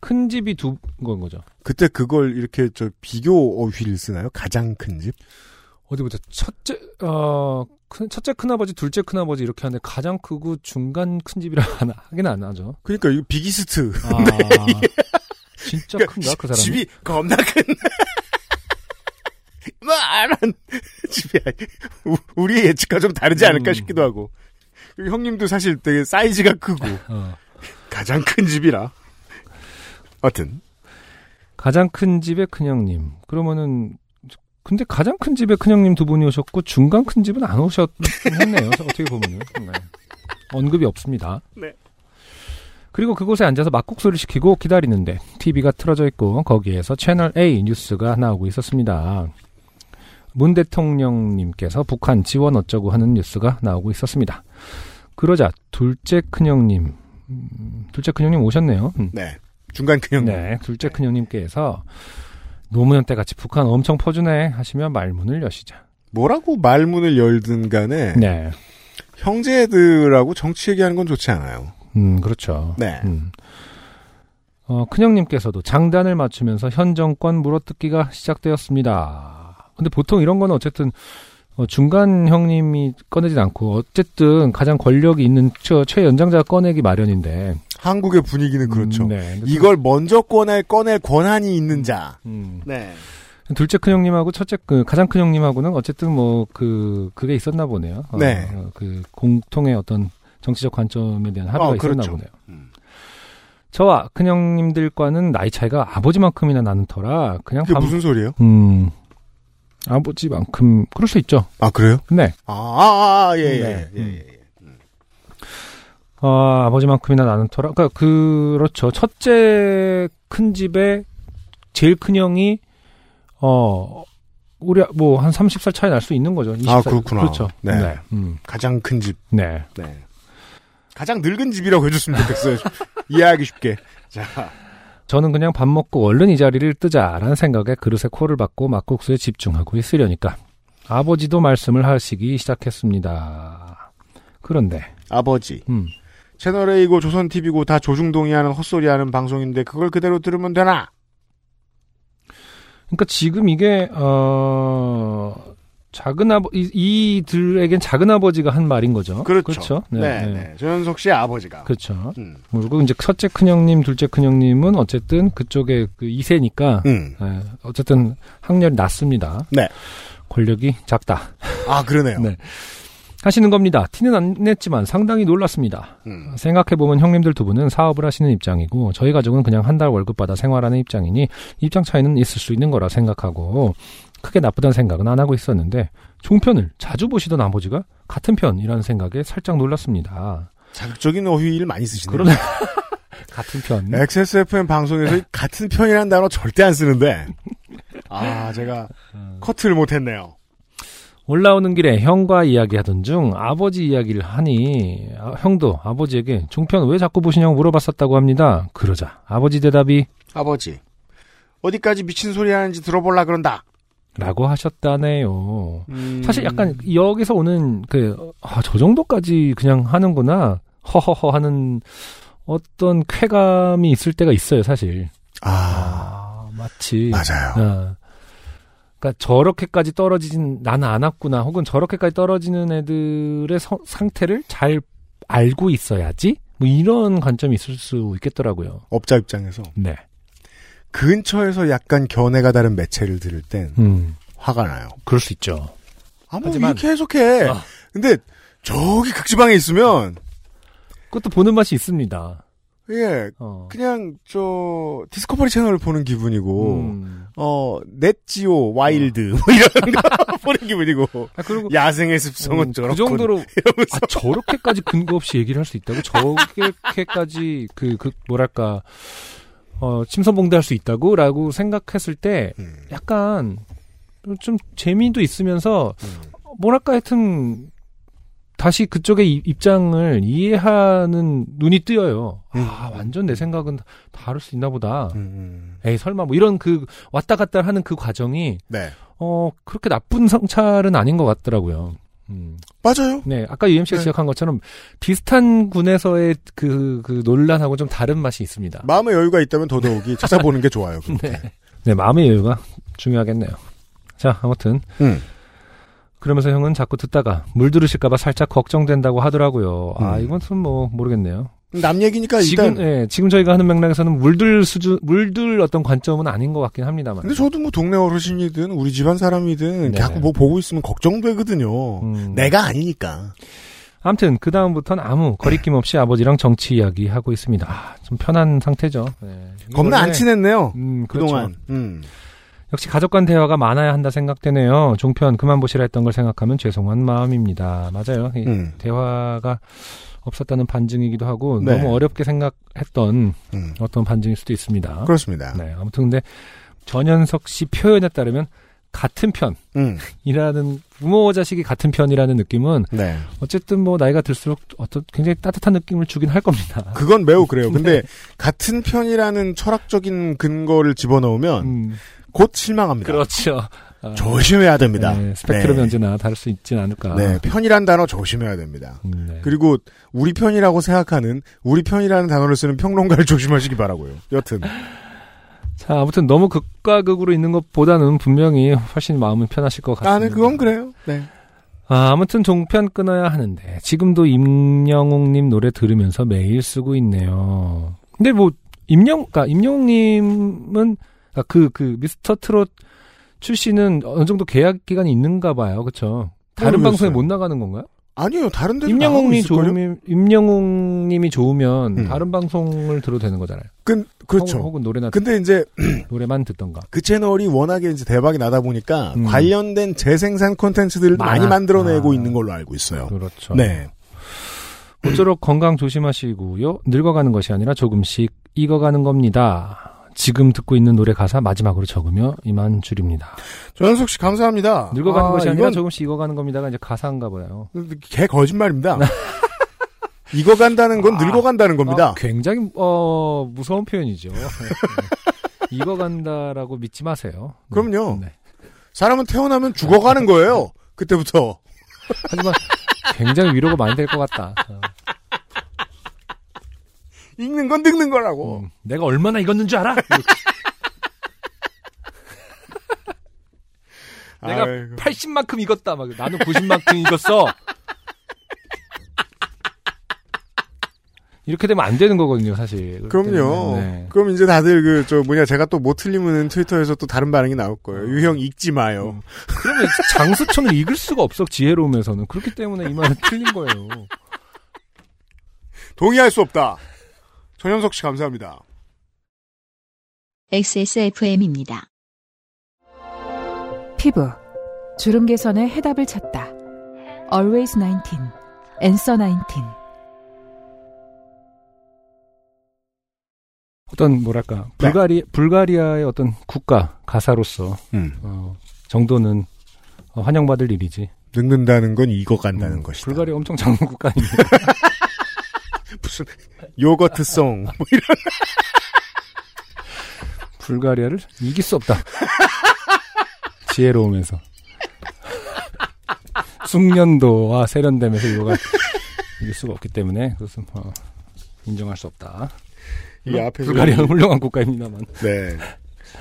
큰 집이 두, 건 거죠. 그때 그걸 이렇게 저 비교 어휘를 쓰나요? 가장 큰 집? 어디 보자. 첫째, 어, 큰, 첫째 큰아버지, 둘째 큰아버지 이렇게 하는데, 가장 크고 중간 큰 집이라 하나, 하긴 안 하죠. 그러니까 이거 비기스트. 아, 진짜 큰가, 그 사람이? 집이 겁나 큰. 말한 집이야. 우- 우리의 예측과 좀 다르지 않을까 음. 싶기도 하고. 그리고 형님도 사실 되게 사이즈가 크고 어. 가장 큰 집이라. 어튼 가장 큰 집의 큰형님. 그러면은, 근데 가장 큰 집의 큰형님 두 분이 오셨고, 중간 큰 집은 안 오셨네요. 어떻게 보면은. 네. 언급이 없습니다. 네. 그리고 그곳에 앉아서 막국수를 시키고 기다리는데, TV가 틀어져 있고, 거기에서 채널 A 뉴스가 나오고 있었습니다. 문 대통령님께서 북한 지원 어쩌고 하는 뉴스가 나오고 있었습니다. 그러자 둘째 큰형님, 음, 둘째 큰형님 오셨네요. 음. 네. 중간 큰형. 네, 둘째 큰형님께서 노무현 때 같이 북한 엄청 퍼주네 하시며 말문을 여시자. 뭐라고 말문을 열든 간에 네, 형제들하고 정치 얘기하는 건 좋지 않아요. 음 그렇죠. 네. 음. 어, 큰형님께서도 장단을 맞추면서 현 정권 물어뜯기가 시작되었습니다. 근데 보통 이런 거는 어쨌든 어, 중간 형님이 꺼내진 않고 어쨌든 가장 권력이 있는 최, 최연장자가 꺼내기 마련인데 한국의 분위기는 그렇죠. 음, 네. 이걸 먼저 꺼낼 꺼낼 권한이 있는 자. 음. 네. 둘째 큰 형님하고 첫째 그 가장 큰 형님하고는 어쨌든 뭐 그 그게 있었나 보네요. 어, 네. 어, 그 공통의 어떤 정치적 관점에 대한 합의가 어, 있었나 그렇죠. 보네요. 음. 저와 큰 형님들과는 나이 차이가 아버지만큼이나 나는 터라 그냥 그게 밥- 무슨 소리예요? 음 아버지만큼 그럴 수 있죠. 아 그래요? 네. 아, 아, 아, 예, 예, 네. 예, 예, 예. 어, 아버지만큼이나 나는 터라. 그러니까 그렇죠. 첫째 큰 집에 제일 큰 형이 어 우리 뭐 한 30살 차이 날 수 있는 거죠. 20살. 아, 그렇구나. 그렇죠. 네. 음. 가장 큰 집. 네. 네. 가장 늙은 집이라고 해줬으면 좋겠어요. 이해하기 쉽게. 자, 저는 그냥 밥 먹고 얼른 이 자리를 뜨자라는 생각에 그릇에 코를 박고 막국수에 집중하고 있으려니까 아버지도 말씀을 하시기 시작했습니다. 그런데 아버지. 음. 채널 A고 조선 TV고 다 조중동이 하는 헛소리 하는 방송인데 그걸 그대로 들으면 되나? 그러니까 지금 이게 어 작은 아버 이, 이들에겐 작은 아버지가 한 말인 거죠. 그렇죠. 네. 네, 네. 네. 조현석 씨의 아버지가. 그렇죠. 음. 그리고 이제 첫째 큰형님, 둘째 큰형님은 어쨌든 그쪽에 그 2세니까 음. 예, 어쨌든 학렬이 낮습니다. 네. 권력이 작다. 아, 그러네요. 네. 하시는 겁니다. 티는 안 냈지만 상당히 놀랐습니다. 음. 생각해보면 형님들 두 분은 사업을 하시는 입장이고 저희 가족은 그냥 한 달 월급 받아 생활하는 입장이니 입장 차이는 있을 수 있는 거라 생각하고 크게 나쁘다는 생각은 안 하고 있었는데 종편을 자주 보시던 아버지가 같은 편이라는 생각에 살짝 놀랐습니다. 자극적인 어휘를 많이 쓰시네요. 그러네. 같은 편. XSFM 방송에서 이 같은 편이라는 단어 절대 안 쓰는데. 아, 제가 커트를 못했네요. 올라오는 길에 형과 이야기하던 중 아버지 이야기를 하니 아, 형도 아버지에게 종편 왜 자꾸 보시냐고 물어봤었다고 합니다. 그러자 아버지 대답이 아버지. 어디까지 미친 소리 하는지 들어볼라 그런다. 라고 하셨다네요. 음. 사실 약간 여기서 오는 그, 아, 저 정도까지 그냥 하는구나. 허허허 하는 어떤 쾌감이 있을 때가 있어요, 사실. 아, 아, 마치. 맞아요. 어. 그러니까 저렇게까지 떨어지진 나는 안 왔구나. 혹은 저렇게까지 떨어지는 애들의 서- 상태를 잘 알고 있어야지. 뭐 이런 관점이 있을 수 있겠더라고요. 업자 입장에서 네. 근처에서 약간 견해가 다른 매체를 들을 땐 음. 화가 나요. 그럴 수 있죠. 아, 뭐 하지만- 이렇게 해석해. 아. 근데 저기 극지방에 있으면 그것도 보는 맛이 있습니다. 예, 어. 그냥 저 디스커버리 채널을 보는 기분이고 음. 어 Nat Geo Wild 뭐 이런 거 보는 기분이고 아, 그리고 야생의 습성은 음, 저렇고 그 정도로 아, 저렇게까지 근거 없이 얘기를 할 수 있다고? 저렇게까지 그, 그 뭐랄까 어 침소봉대할 수 있다고라고 생각했을 때 음, 약간 좀 재미도 있으면서 음. 뭐랄까 하여튼 다시 그쪽의 이- 입장을 이해하는 눈이 뜨여요. 아 완전 내 생각은 다를 수 있나 보다. 음, 에이 설마 뭐 이런 그 왔다 갔다 하는 그 과정이 네 어 그렇게 나쁜 성찰은 아닌 것 같더라고요. 음. 맞아요. 네, 아까 UMC가 네. 지적한 것처럼 비슷한 군에서의 그, 그 논란하고 좀 다른 맛이 있습니다. 마음의 여유가 있다면 더더욱이 찾아보는 게 좋아요. 네. 네, 마음의 여유가 중요하겠네요. 자, 아무튼. 음. 그러면서 형은 자꾸 듣다가 물 들으실까봐 살짝 걱정된다고 하더라고요. 아, 음. 이건 좀 뭐, 모르겠네요. 남 얘기니까 지금. 예, 지금 저희가 하는 맥락에서는 물들 수준, 물들 어떤 관점은 아닌 것 같긴 합니다만. 근데 저도 뭐 동네 어르신이든 우리 집안 사람이든 네. 자꾸 뭐 보고 있으면 걱정되거든요. 음. 내가 아니니까. 아무튼, 그 다음부터는 아무 거리낌 없이 아버지랑 정치 이야기 하고 있습니다. 아, 좀 편한 상태죠. 네. 겁나 안 친했네요. 음, 그렇죠. 그동안. 음. 역시 가족 간 대화가 많아야 한다 생각되네요. 종편 그만 보시라 했던 걸 생각하면 죄송한 마음입니다. 맞아요. 이 음. 대화가 없었다는 반증이기도 하고 네. 너무 어렵게 생각했던 음. 어떤 반증일 수도 있습니다. 그렇습니다. 네, 아무튼 근데 전현석 씨 표현에 따르면 같은 음, 편이라는 부모와 자식이 같은 편이라는 느낌은 네. 어쨌든 뭐 나이가 들수록 어떤 굉장히 따뜻한 느낌을 주긴 할 겁니다. 그건 매우 그래요. 근데 같은 편이라는 철학적인 근거를 집어넣으면 음, 곧 실망합니다. 그렇죠. 아, 조심해야 됩니다. 네, 스펙트럼이 네. 언제나 다를 수 있진 않을까. 네, 편이란 단어 조심해야 됩니다. 음, 네. 그리고 우리 편이라고 생각하는 우리 편이라는 단어를 쓰는 평론가를 조심하시기 바라고요. 여튼 자, 아무튼 너무 극과 극으로 있는 것보다는 분명히 훨씬 마음은 편하실 것 같습니다. 나는 그건 그래요. 네. 아, 아무튼 종편 끊어야 하는데 지금도 임영웅님 노래 들으면서 매일 쓰고 있네요. 근데 뭐 임영, 그러니까 임영웅님은 그 그 미스터 트롯 출신은 어느 정도 계약 기간이 있는가 봐요, 그렇죠? 다른 모르겠어요. 방송에 못 나가는 건가요? 아니요, 다른 데도 임영웅이 좋으면 임영웅님이 좋으면 음. 다른 방송을 들어도 되는 거잖아요. 그, 그렇죠. 혹은, 혹은 노래나 근데 이제 노래만 듣던가. 그 채널이 워낙에 이제 대박이 나다 보니까 음. 관련된 재생산 콘텐츠들을 많이 많아. 만들어내고 아. 있는 걸로 알고 있어요. 그렇죠. 네. 모쪼록 건강 조심하시고요. 늙어가는 것이 아니라 조금씩 익어가는 겁니다. 지금 듣고 있는 노래 가사 마지막으로 적으며 이만 줄입니다. 조현석 씨 감사합니다. 늙어가는 아, 것이 아니라 이건 조금씩 익어가는 겁니다가 이제 가사인가 봐요. 개 거짓말입니다. 익어간다는 건 아. 늙어간다는 겁니다. 아, 굉장히 어 무서운 표현이죠. 네. 익어간다라고 믿지 마세요. 네. 그럼요. 네. 사람은 태어나면 죽어가는 거예요. 그때부터. 하지만 굉장히 위로가 많이 될 것 같다. 어, 읽는 건 늙는 거라고. 음, 내가 얼마나 익었는 줄 알아? 내가 아이고. 80만큼 익었다. 막 나는 90만큼 익었어. 이렇게 되면 안 되는 거거든요, 사실. 그럼요. 네. 그럼 이제 다들 그, 저, 뭐냐, 제가 또 못 틀리면 트위터에서 또 다른 반응이 나올 거예요. 유형 읽지 마요. 음. 그러면 장수천을 읽을 수가 없어, 지혜로움에서는. 그렇기 때문에 이 말은 틀린 거예요. 동의할 수 없다. 전현석 씨 감사합니다. XSFM입니다. 피부 주름 개선의 해답을 찾다. Always 19, Answer 19. 어떤, 뭐랄까, 불가리, 불가리아의 어떤 국가, 가사로서, 음. 어, 정도는 어, 환영받을 일이지. 늙는다는 건 익어간다는 음, 것이다. 불가리아 엄청 작은 국가입니다. 무슨, 요거트송. 뭐 이런. 불가리아를 이길 수 없다. 지혜로움에서. 숙련도와 세련됨에서 이거가 이길 수가 없기 때문에 그것은 어, 인정할 수 없다. 이 앞에서. 불가리아는 훌륭한 국가입니다만. 네.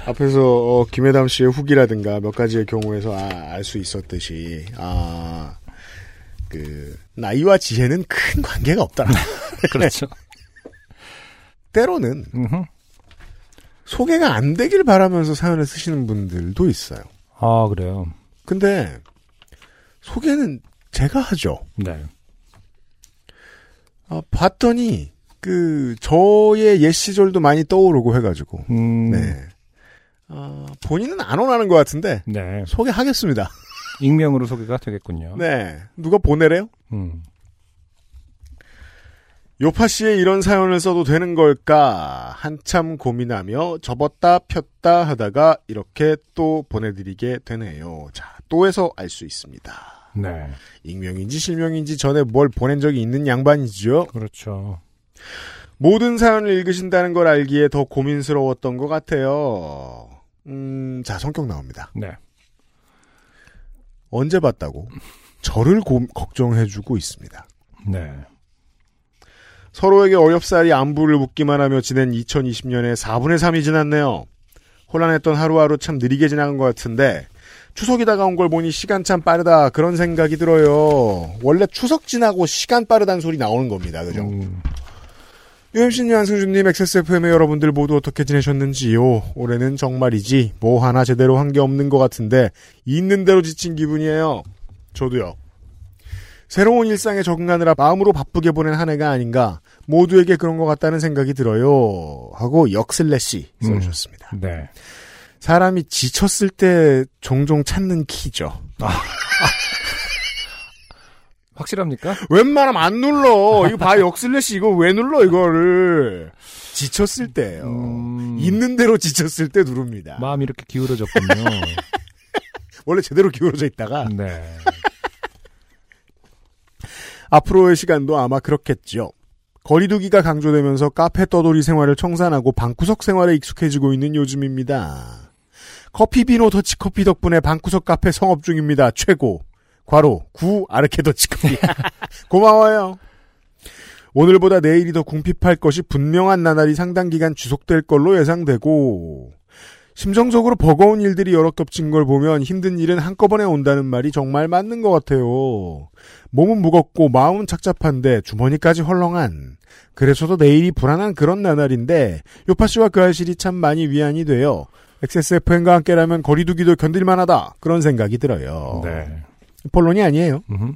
앞에서 어, 김혜담 씨의 후기라든가 몇 가지의 경우에서 아, 알 수 있었듯이 아. 그 나이와 지혜는 큰 관계가 없다. 그렇죠. 때로는 음흠. 소개가 안 되길 바라면서 사연을 쓰시는 분들도 있어요. 아 그래요. 근데 소개는 제가 하죠. 네. 아, 봤더니 그 저의 옛 시절도 많이 떠오르고 해가지고 음, 네. 아, 본인은 안 원하는 것 같은데 네. 소개하겠습니다. 익명으로 소개가 되겠군요. 네. 누가 보내래요? 음. 요파 씨의 이런 사연을 써도 되는 걸까 한참 고민하며 접었다 폈다 하다가 이렇게 또 보내드리게 되네요. 자, 또에서 알 수 있습니다. 네. 익명인지 실명인지 전에 뭘 보낸 적이 있는 양반이죠. 그렇죠. 모든 사연을 읽으신다는 걸 알기에 더 고민스러웠던 것 같아요. 음, 자, 성격 나옵니다. 네. 언제 봤다고 저를 고- 걱정해주고 있습니다. 네. 서로에게 어렵사리 안부를 묻기만 하며 지낸 2020년의 4분의 3이 지났네요. 혼란했던 하루하루 참 느리게 지나간 것 같은데 추석이 다가온 걸 보니 시간 참 빠르다 그런 생각이 들어요. 원래 추석 지나고 시간 빠르다는 소리 나오는 겁니다. 그죠? 음, UMC님, 안승준님, XSFM의 여러분들 모두 어떻게 지내셨는지요? 올해는 정말이지 뭐 하나 제대로 한 게 없는 것 같은데 있는 대로 지친 기분이에요. 저도요. 새로운 일상에 적응하느라 마음으로 바쁘게 보낸 한 해가 아닌가 모두에게 그런 것 같다는 생각이 들어요. 하고 역슬래시 써주셨습니다. 네. 사람이 지쳤을 때 종종 찾는 키죠. 확실합니까? 웬만하면 안 눌러. 이거 봐 역슬래시 이거 왜 눌러 이거를 지쳤을 때예요. 음, 있는 대로 지쳤을 때 누릅니다. 마음이 이렇게 기울어졌군요. 원래 제대로 기울어져 있다가 네. 앞으로의 시간도 아마 그렇겠죠. 거리두기가 강조되면서 카페 떠돌이 생활을 청산하고 방구석 생활에 익숙해지고 있는 요즘입니다. 커피 비노 더치커피 덕분에 방구석 카페 성업 중입니다. 최고. 괄호 구 아르케 더치커피. 고마워요. 오늘보다 내일이 더 궁핍할 것이 분명한 나날이 상당 기간 지속될 걸로 예상되고 심정적으로 버거운 일들이 여러 겹친 걸 보면 힘든 일은 한꺼번에 온다는 말이 정말 맞는 것 같아요. 몸은 무겁고 마음은 착잡한데 주머니까지 헐렁한 그래서도 내일이 불안한 그런 나날인데 요파 씨와 그 알실이 참 많이 위안이 돼요. XSFM과 함께라면 거리두기도 견딜만하다 그런 생각이 들어요. 네. 본론이 아니에요. 음흠.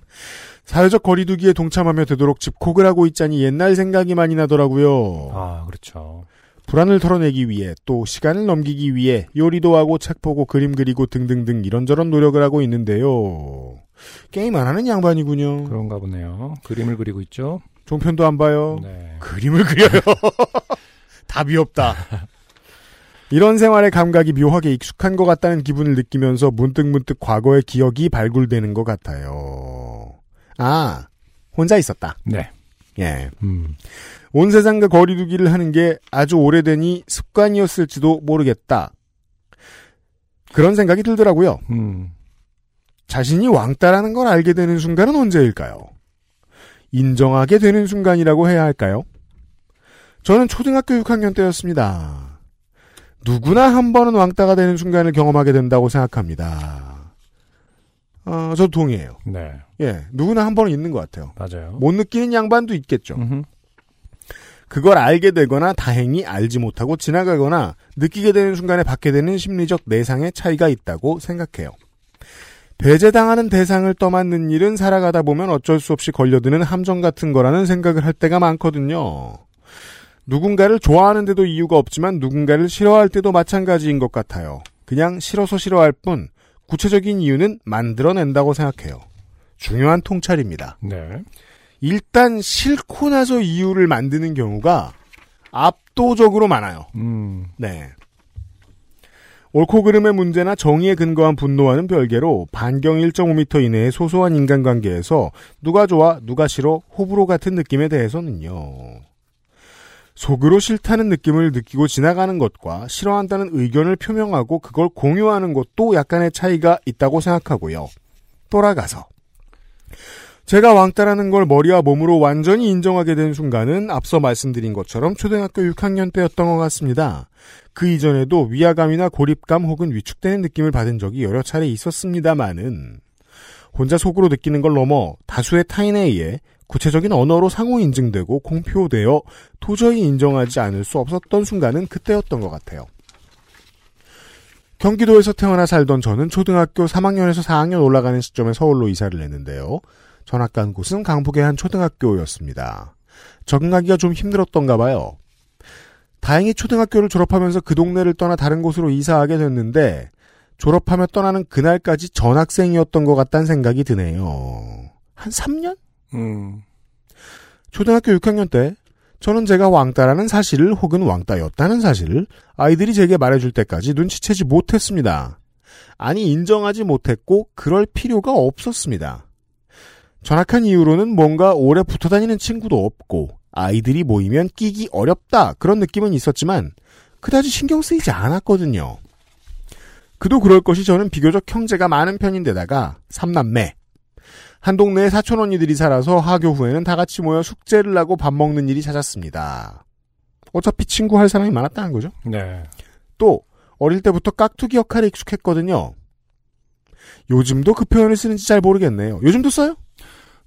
사회적 거리두기에 동참하며 되도록 집콕을 하고 있자니 옛날 생각이 많이 나더라고요. 아, 그렇죠. 불안을 털어내기 위해 또 시간을 넘기기 위해 요리도 하고 책 보고 그림 그리고 등등등 이런저런 노력을 하고 있는데요. 게임 안 하는 양반이군요. 그런가 보네요. 그림을 그리고 있죠. 종편도 안 봐요. 네. 그림을 그려요. 답이 없다. 이런 생활의 감각이 묘하게 익숙한 것 같다는 기분을 느끼면서 문득문득 과거의 기억이 발굴되는 것 같아요. 아, 혼자 있었다. 네. 예. 음. 온 세상과 거리두기를 하는 게 아주 오래되니 습관이었을지도 모르겠다. 그런 생각이 들더라고요. 음. 자신이 왕따라는 걸 알게 되는 순간은 언제일까요? 인정하게 되는 순간이라고 해야 할까요? 저는 초등학교 6학년 때였습니다. 누구나 한 번은 왕따가 되는 순간을 경험하게 된다고 생각합니다. 어, 저도 동의해요. 네. 예, 누구나 한 번은 있는 것 같아요. 맞아요. 못 느끼는 양반도 있겠죠. 음흠. 그걸 알게 되거나 다행히 알지 못하고 지나가거나 느끼게 되는 순간에 받게 되는 심리적 내상의 차이가 있다고 생각해요. 배제당하는 대상을 떠맡는 일은 살아가다 보면 어쩔 수 없이 걸려드는 함정 같은 거라는 생각을 할 때가 많거든요. 누군가를 좋아하는데도 이유가 없지만 누군가를 싫어할 때도 마찬가지인 것 같아요. 그냥 싫어서 싫어할 뿐 구체적인 이유는 만들어낸다고 생각해요. 중요한 통찰입니다. 네. 일단 싫고 나서 이유를 만드는 경우가 압도적으로 많아요. 음. 네. 옳고 그름의 문제나 정의에 근거한 분노와는 별개로 반경 1.5m 이내의 소소한 인간관계에서 누가 좋아 누가 싫어 호불호 같은 느낌에 대해서는요. 속으로 싫다는 느낌을 느끼고 지나가는 것과 싫어한다는 의견을 표명하고 그걸 공유하는 것도 약간의 차이가 있다고 생각하고요. 돌아가서 제가 왕따라는 걸 머리와 몸으로 완전히 인정하게 된 순간은 앞서 말씀드린 것처럼 초등학교 6학년 때였던 것 같습니다. 그 이전에도 위화감이나 고립감 혹은 위축되는 느낌을 받은 적이 여러 차례 있었습니다만은 혼자 속으로 느끼는 걸 넘어 다수의 타인에 의해 구체적인 언어로 상호 인증되고 공표되어 도저히 인정하지 않을 수 없었던 순간은 그때였던 것 같아요. 경기도에서 태어나 살던 저는 초등학교 3학년에서 4학년 올라가는 시점에 서울로 이사를 했는데요. 전학 간 곳은 강북의 한 초등학교였습니다. 적응하기가 좀 힘들었던가 봐요. 다행히 초등학교를 졸업하면서 그 동네를 떠나 다른 곳으로 이사하게 됐는데 졸업하며 떠나는 그날까지 전학생이었던 것 같다는 생각이 드네요. 한 3년? 음. 초등학교 6학년 때 저는 제가 왕따라는 사실을 혹은 왕따였다는 사실을 아이들이 제게 말해줄 때까지 눈치채지 못했습니다. 아니 인정하지 못했고 그럴 필요가 없었습니다. 전학한 이후로는 뭔가 오래 붙어 다니는 친구도 없고 아이들이 모이면 끼기 어렵다 그런 느낌은 있었지만 그다지 신경 쓰이지 않았거든요. 그도 그럴 것이 저는 비교적 형제가 많은 편인데다가 삼남매 한 동네에 사촌 언니들이 살아서 하교 후에는 다 같이 모여 숙제를 하고 밥 먹는 일이 잦았습니다. 어차피 친구 할 사람이 많았다는 거죠. 네. 또 어릴 때부터 깍두기 역할에 익숙했거든요. 요즘도 그 표현을 쓰는지 잘 모르겠네요. 요즘도 써요?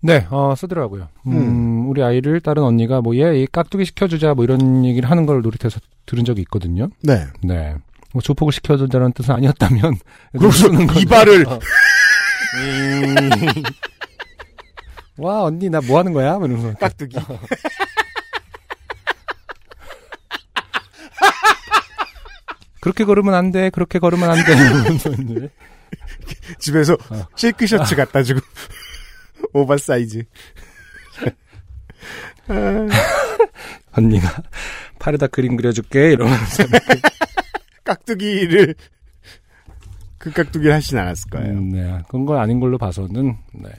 네, 어, 쓰더라고요. 음, 우리 아이를 다른 언니가 뭐, 얘, 이 깍두기 시켜주자, 뭐 이런 얘기를 하는 걸 놀이터에서 들은 적이 있거든요. 네. 네. 뭐, 조폭을 시켜주자는 뜻은 아니었다면. 그래서. 이발을 어. 음. 와, 언니, 나 뭐 하는 거야? 뭐 이러면서. 깍두기. 그렇게 걸으면 안 돼, 그렇게 걸으면 안 돼. 집에서 어. 실크 셔츠 갖다 주고 오버사이즈. 언니가 팔에다 그림 그려줄게, 이러면서. 깍두기를 그 깍두기를 하진 않았을 거예요. 음, 네. 그런 건 아닌 걸로 봐서는 네.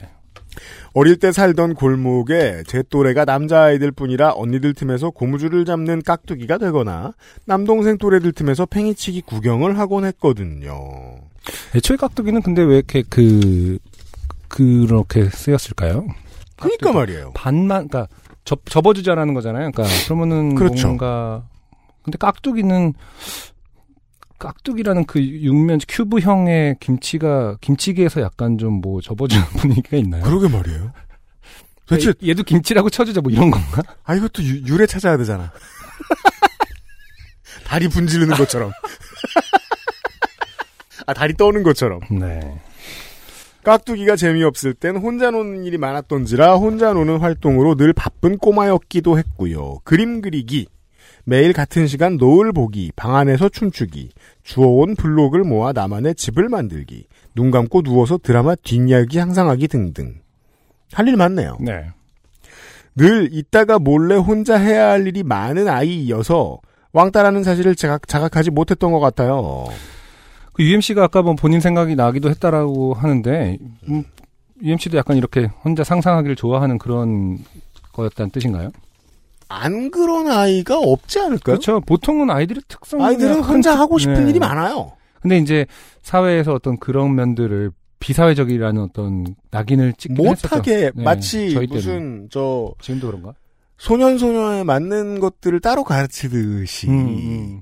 어릴 때 살던 골목에 제 또래가 남자아이들 뿐이라 언니들 틈에서 고무줄을 잡는 깍두기가 되거나 남동생 또래들 틈에서 팽이치기 구경을 하곤 했거든요. 애초에 깍두기는 근데 왜 이렇게 그 그렇게 쓰였을까요? 그니까 말이에요. 반만 그러니까 접, 접어주자라는 거잖아요. 그러니까 그러면은 그렇죠. 뭔가 근데 깍두기는 깍두기라는 그 육면 큐브형의 김치가 김치기에서 약간 좀 뭐 접어주는 분위기가 있나요? 그러게 말이에요. 대체 얘- 얘도 김치라고 쳐주자 뭐 이런 건가? 아 이것도 유, 유래 찾아야 되잖아. 다리 분지르는 것처럼. 아 다리 떠는 것처럼. 네. 깍두기가 재미없을 땐 혼자 노는 일이 많았던지라 혼자 노는 활동으로 늘 바쁜 꼬마였기도 했고요. 그림 그리기, 매일 같은 시간 노을 보기, 방 안에서 춤추기, 주워온 블록을 모아 나만의 집을 만들기, 눈 감고 누워서 드라마 뒷이야기 상상하기 등등. 할 일 많네요. 네. 늘 있다가 몰래 혼자 해야 할 일이 많은 아이여서 왕따라는 사실을 자각, 자각하지 못했던 것 같아요. 그 UMC가 아까 뭐 본인 생각이 나기도 했다라고 하는데 음, UMC도 약간 이렇게 혼자 상상하기를 좋아하는 그런 거였다는 뜻인가요? 안 그런 아이가 없지 않을까요? 그렇죠. 보통은 아이들의 특성 아이들은 혼자 하고 싶은 일이 많아요. 근데 이제 사회에서 어떤 그런 면들을 비사회적이라는 어떤 낙인을 찍긴 못하게. 네, 마치. 무슨 저 지금도 그런가? 소년 소녀에 맞는 것들을 따로 가르치듯이 음, 음.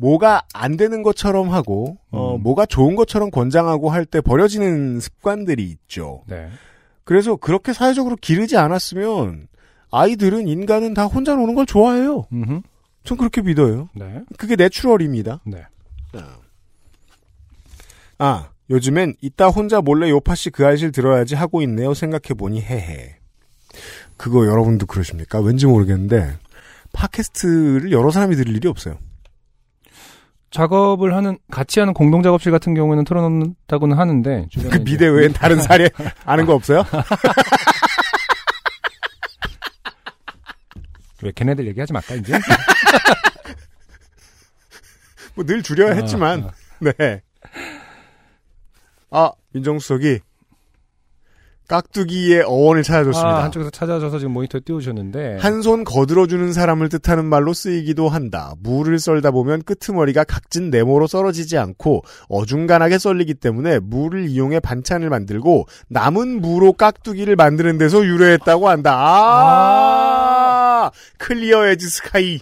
뭐가 안 되는 것처럼 하고 어 음. 뭐가 좋은 것처럼 권장하고 할 때 버려지는 습관들이 있죠. 네. 그래서 그렇게 사회적으로 기르지 않았으면 아이들은 인간은 다 혼자 노는 걸 좋아해요. 음흠. 전 그렇게 믿어요. 네. 그게 내추럴입니다. 네. 아, 요즘엔 이따 혼자 몰래 요파 씨 그 알실 들어야지 하고 있네요. 생각해 보니 헤헤. 그거 여러분도 그러십니까? 왠지 모르겠는데 팟캐스트를 여러 사람이 들을 일이 없어요. 작업을 하는 같이 하는 공동 작업실 같은 경우에는 틀어놓는다고는 하는데 그 미대 외엔 다른 사례 아는 거 없어요? 왜 걔네들 얘기하지 말까 이제? 뭐 늘 줄여야 했지만 아, 네. 아 민정수석이 깍두기의 어원을 찾아줬습니다. 아, 한쪽에서 찾아줘서 지금 모니터에 띄워주셨는데 한 손 거들어주는 사람을 뜻하는 말로 쓰이기도 한다. 무를 썰다 보면 끄트머리가 각진 네모로 썰어지지 않고 어중간하게 썰리기 때문에 무를 이용해 반찬을 만들고 남은 무로 깍두기를 만드는 데서 유래했다고 한다. 아, Clear as sky.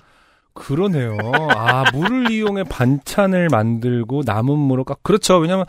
그러네요. 아 무를 이용해 반찬을 만들고 남은 무로 깎 그렇죠. 왜냐면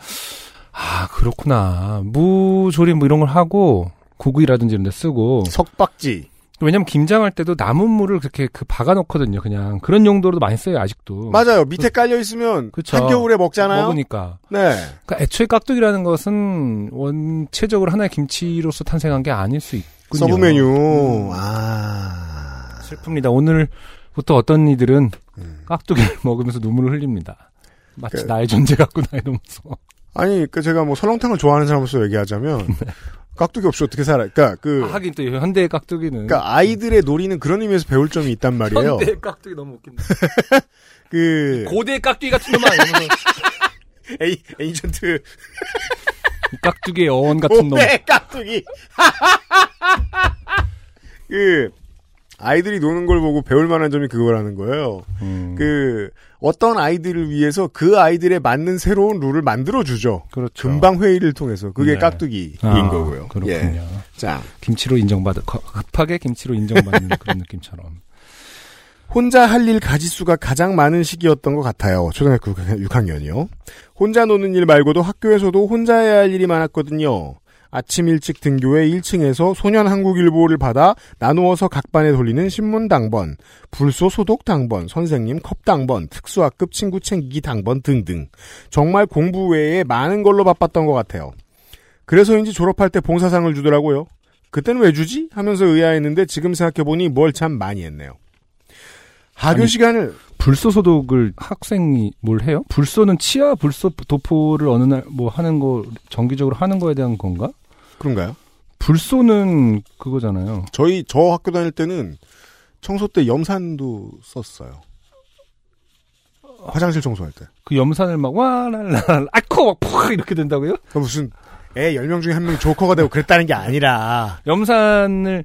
아 그렇구나. 무조림 뭐 이런 걸 하고 고구이라든지 이런 데 쓰고 석박지. 왜냐면 김장할 때도 남은 무를 그렇게 그 박아 놓거든요. 그냥 그런 용도로도 많이 써요 아직도. 맞아요. 밑에 깔려 있으면 그쵸. 한겨울에 먹잖아요. 먹으니까. 네. 그러니까 애초에 깍두기라는 것은 원체적으로 하나의 김치로서 탄생한 게 아닐 수 있군요. sub 음. 메뉴. 아. 슬픕니다. 오늘부터 어떤 이들은 음. 깍두기를 먹으면서 눈물을 흘립니다. 마치 그- 나의 존재 갖고 나 이러면서. 아니, 그 제가 뭐 설렁탕을 좋아하는 사람으로서 얘기하자면 깍두기 없이 어떻게 살아? 그러니까 그 네. 아, 하긴 또 현대의 깍두기는. 그러니까 아이들의 놀이는 그런 의미에서 배울 점이 있단 말이에요. 현대의 깍두기 너무 웃긴다. 그 고대의 깍두기 같은 놈아 에이, 에이전트 이 깍두기의 어원 같은 놈. 오메 깍두기. 그 아이들이 노는 걸 보고 배울 만한 점이 그거라는 거예요. 음, 그 어떤 아이들을 위해서 그 아이들에 맞는 새로운 룰을 만들어 주죠. 그렇죠. 금방 회의를 통해서 그게 네. 깍두기인 아, 거고요. 그렇군요. 예. 자, 김치로 인정받은 거- 급하게 김치로 인정받는 그런 느낌처럼. 혼자 할 일 가지수가 가장 많은 시기였던 것 같아요. 초등학교 6학년이요. 혼자 노는 일 말고도 학교에서도 혼자 해야 할 일이 많았거든요. 아침 일찍 등교해 1층에서 소년 한국일보를 받아 나누어서 각 반에 돌리는 신문 당번, 불소 소독 당번, 선생님 컵 당번, 특수학급 친구 챙기기 당번 등등. 정말 공부 외에 많은 걸로 바빴던 것 같아요. 그래서인지 졸업할 때 봉사상을 주더라고요. 그때는 왜 주지? 하면서 의아했는데 지금 생각해보니 뭘 참 많이 했네요. 하교 아니, 시간을 불소 소독을 학생이 뭘 해요? 불소는 치아 불소 도포를 어느 날 뭐 하는 거 정기적으로 하는 거에 대한 건가? 그런가요? 불소는 그거잖아요. 저희 저 학교 다닐 때는 청소 때 염산도 썼어요. 화장실 청소할 때. 그 염산을 막 와랄랄 아코 막푹 이렇게 된다고요? 그 무슨 애 10명 중에 한 명이 조커가 되고 그랬다는 게 아니라 염산을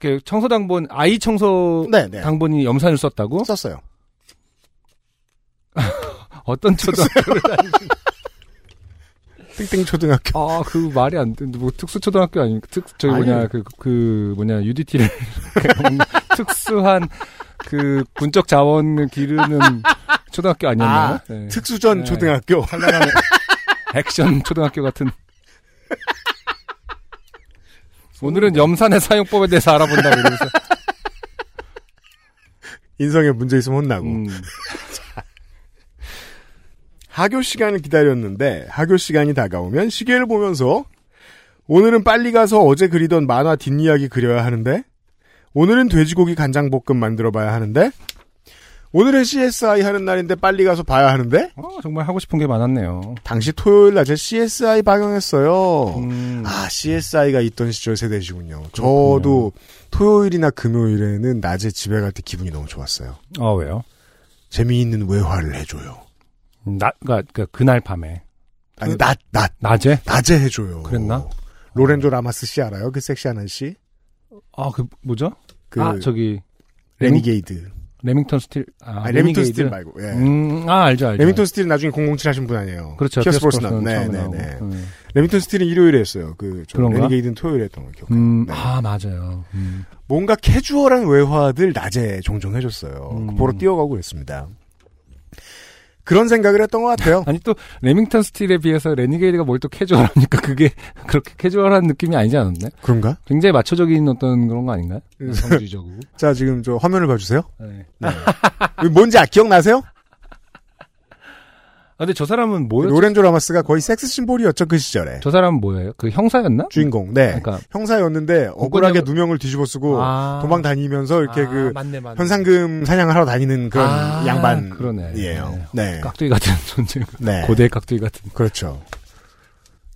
이렇게 청소 당본 아이 청소 네, 네. 당본이 염산을 썼다고? 썼어요. 어떤 초등학교를 다니시? 땡땡 초등학교. 아, 그 말이 안 돼. 뭐 특수 초등학교 아닙니까? 특 저기 뭐냐 아니요. 그그 뭐냐 UDT를 특수한 그 군적 자원을 기르는 초등학교 아니었나요? 아, 네. 특수전 네. 초등학교. 찬란한 액션 초등학교 같은. 오늘은 염산의 사용법에 대해서 알아본다고 이러면서. 인성에 문제 있으면 혼나고. 음, 하교 시간을 기다렸는데 하교 시간이 다가오면 시계를 보면서 오늘은 빨리 가서 어제 그리던 만화 뒷이야기 그려야 하는데 오늘은 돼지고기 간장볶음 만들어 봐야 하는데 오늘은 CSI 하는 날인데 빨리 가서 봐야 하는데 어, 정말 하고 싶은 게 많았네요. 당시 토요일 낮에 CSI 방영했어요. 음, 아 CSI가 있던 시절 세대시군요. 저도 토요일이나 금요일에는 낮에 집에 갈 때 기분이 너무 좋았어요. 아 왜요? 재미있는 외화를 해줘요. 낮, 그러니까 그날 밤에 아니 낮 낮 낮에? 낮에 해줘요. 그랬나? 로렌조 라마스 씨 알아요? 그 섹시한 아저씨? 아 그 뭐죠? 그 아 저기 레니게이드. 레밍턴 스틸. 아, 아, 니 레밍턴 레니게이드? 스틸 말고. 예. 음, 아 알죠 알죠. 레밍턴 스틸은 나중에 007 하신 분 아니에요. 그렇죠. 피어스 브로스난. 네, 네. 네. 음. 레밍턴 스틸은 일요일에 했어요. 그? 레니게이드는 토요일에 했던 걸 기억해요. 음, 네. 아 맞아요. 음. 뭔가 캐주얼한 외화들 낮에 종종 해줬어요. 음. 보러 뛰어가고 그랬습니다. 그런 생각을 했던 것 같아요. 아니 또 레밍턴 스틸에 비해서 레니게이드가 뭘 또 캐주얼합니까? 그게 그렇게 캐주얼한 느낌이 아니지 않았나요? 그런가? 굉장히 마초적인 어떤 그런 거 아닌가요? 음. 성차별주의적이고. 자, 지금 저 화면을 봐주세요. 네. 이거 뭔지 아, 기억나세요? 아, 근데 저 사람은 뭐였죠? 로렌조 라마스가 거의 섹스 심볼이었죠, 그 시절에. 저 사람은 뭐예요? 그 형사였나? 주인공. 네. 그러니까 형사였는데 억울하게 공권력- 누명을 뒤집어 쓰고 아. 도망 다니면서 이렇게 아, 그 맞네, 맞네. 현상금 사냥을 하러 다니는 그런 아, 양반이에요. 그러네. 네. 깍두기 같은 존재. 네. 고대 깍두기 같은. 그렇죠.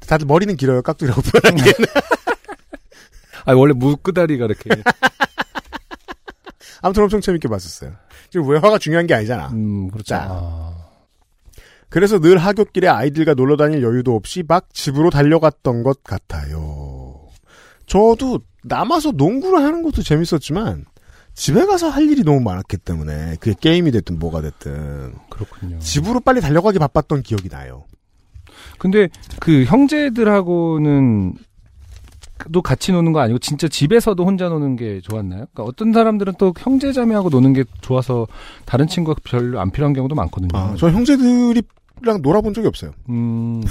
다들 머리는 길어요. 깍두기라고 표현하기에는. 아 원래 무끄다리가 이렇게. 아무튼 엄청 재밌게 봤었어요. 지금 외화가 중요한 게 아니잖아. 음 그렇죠. 그래서 늘 하굣길에 아이들과 놀러 다닐 여유도 없이 막 집으로 달려갔던 것 같아요. 저도 남아서 농구를 하는 것도 재밌었지만 집에 가서 할 일이 너무 많았기 때문에 그게 게임이 됐든 뭐가 됐든 그렇군요. 집으로 빨리 달려가기 바빴던 기억이 나요. 근데 그 형제들하고는 또 같이 노는 거 아니고 진짜 집에서도 혼자 노는 게 좋았나요? 그러니까 어떤 사람들은 또 형제 자매하고 노는 게 좋아서 다른 친구가 별로 안 필요한 경우도 많거든요. 아, 저 형제들이 랑 놀아본 적이 없어요. 음.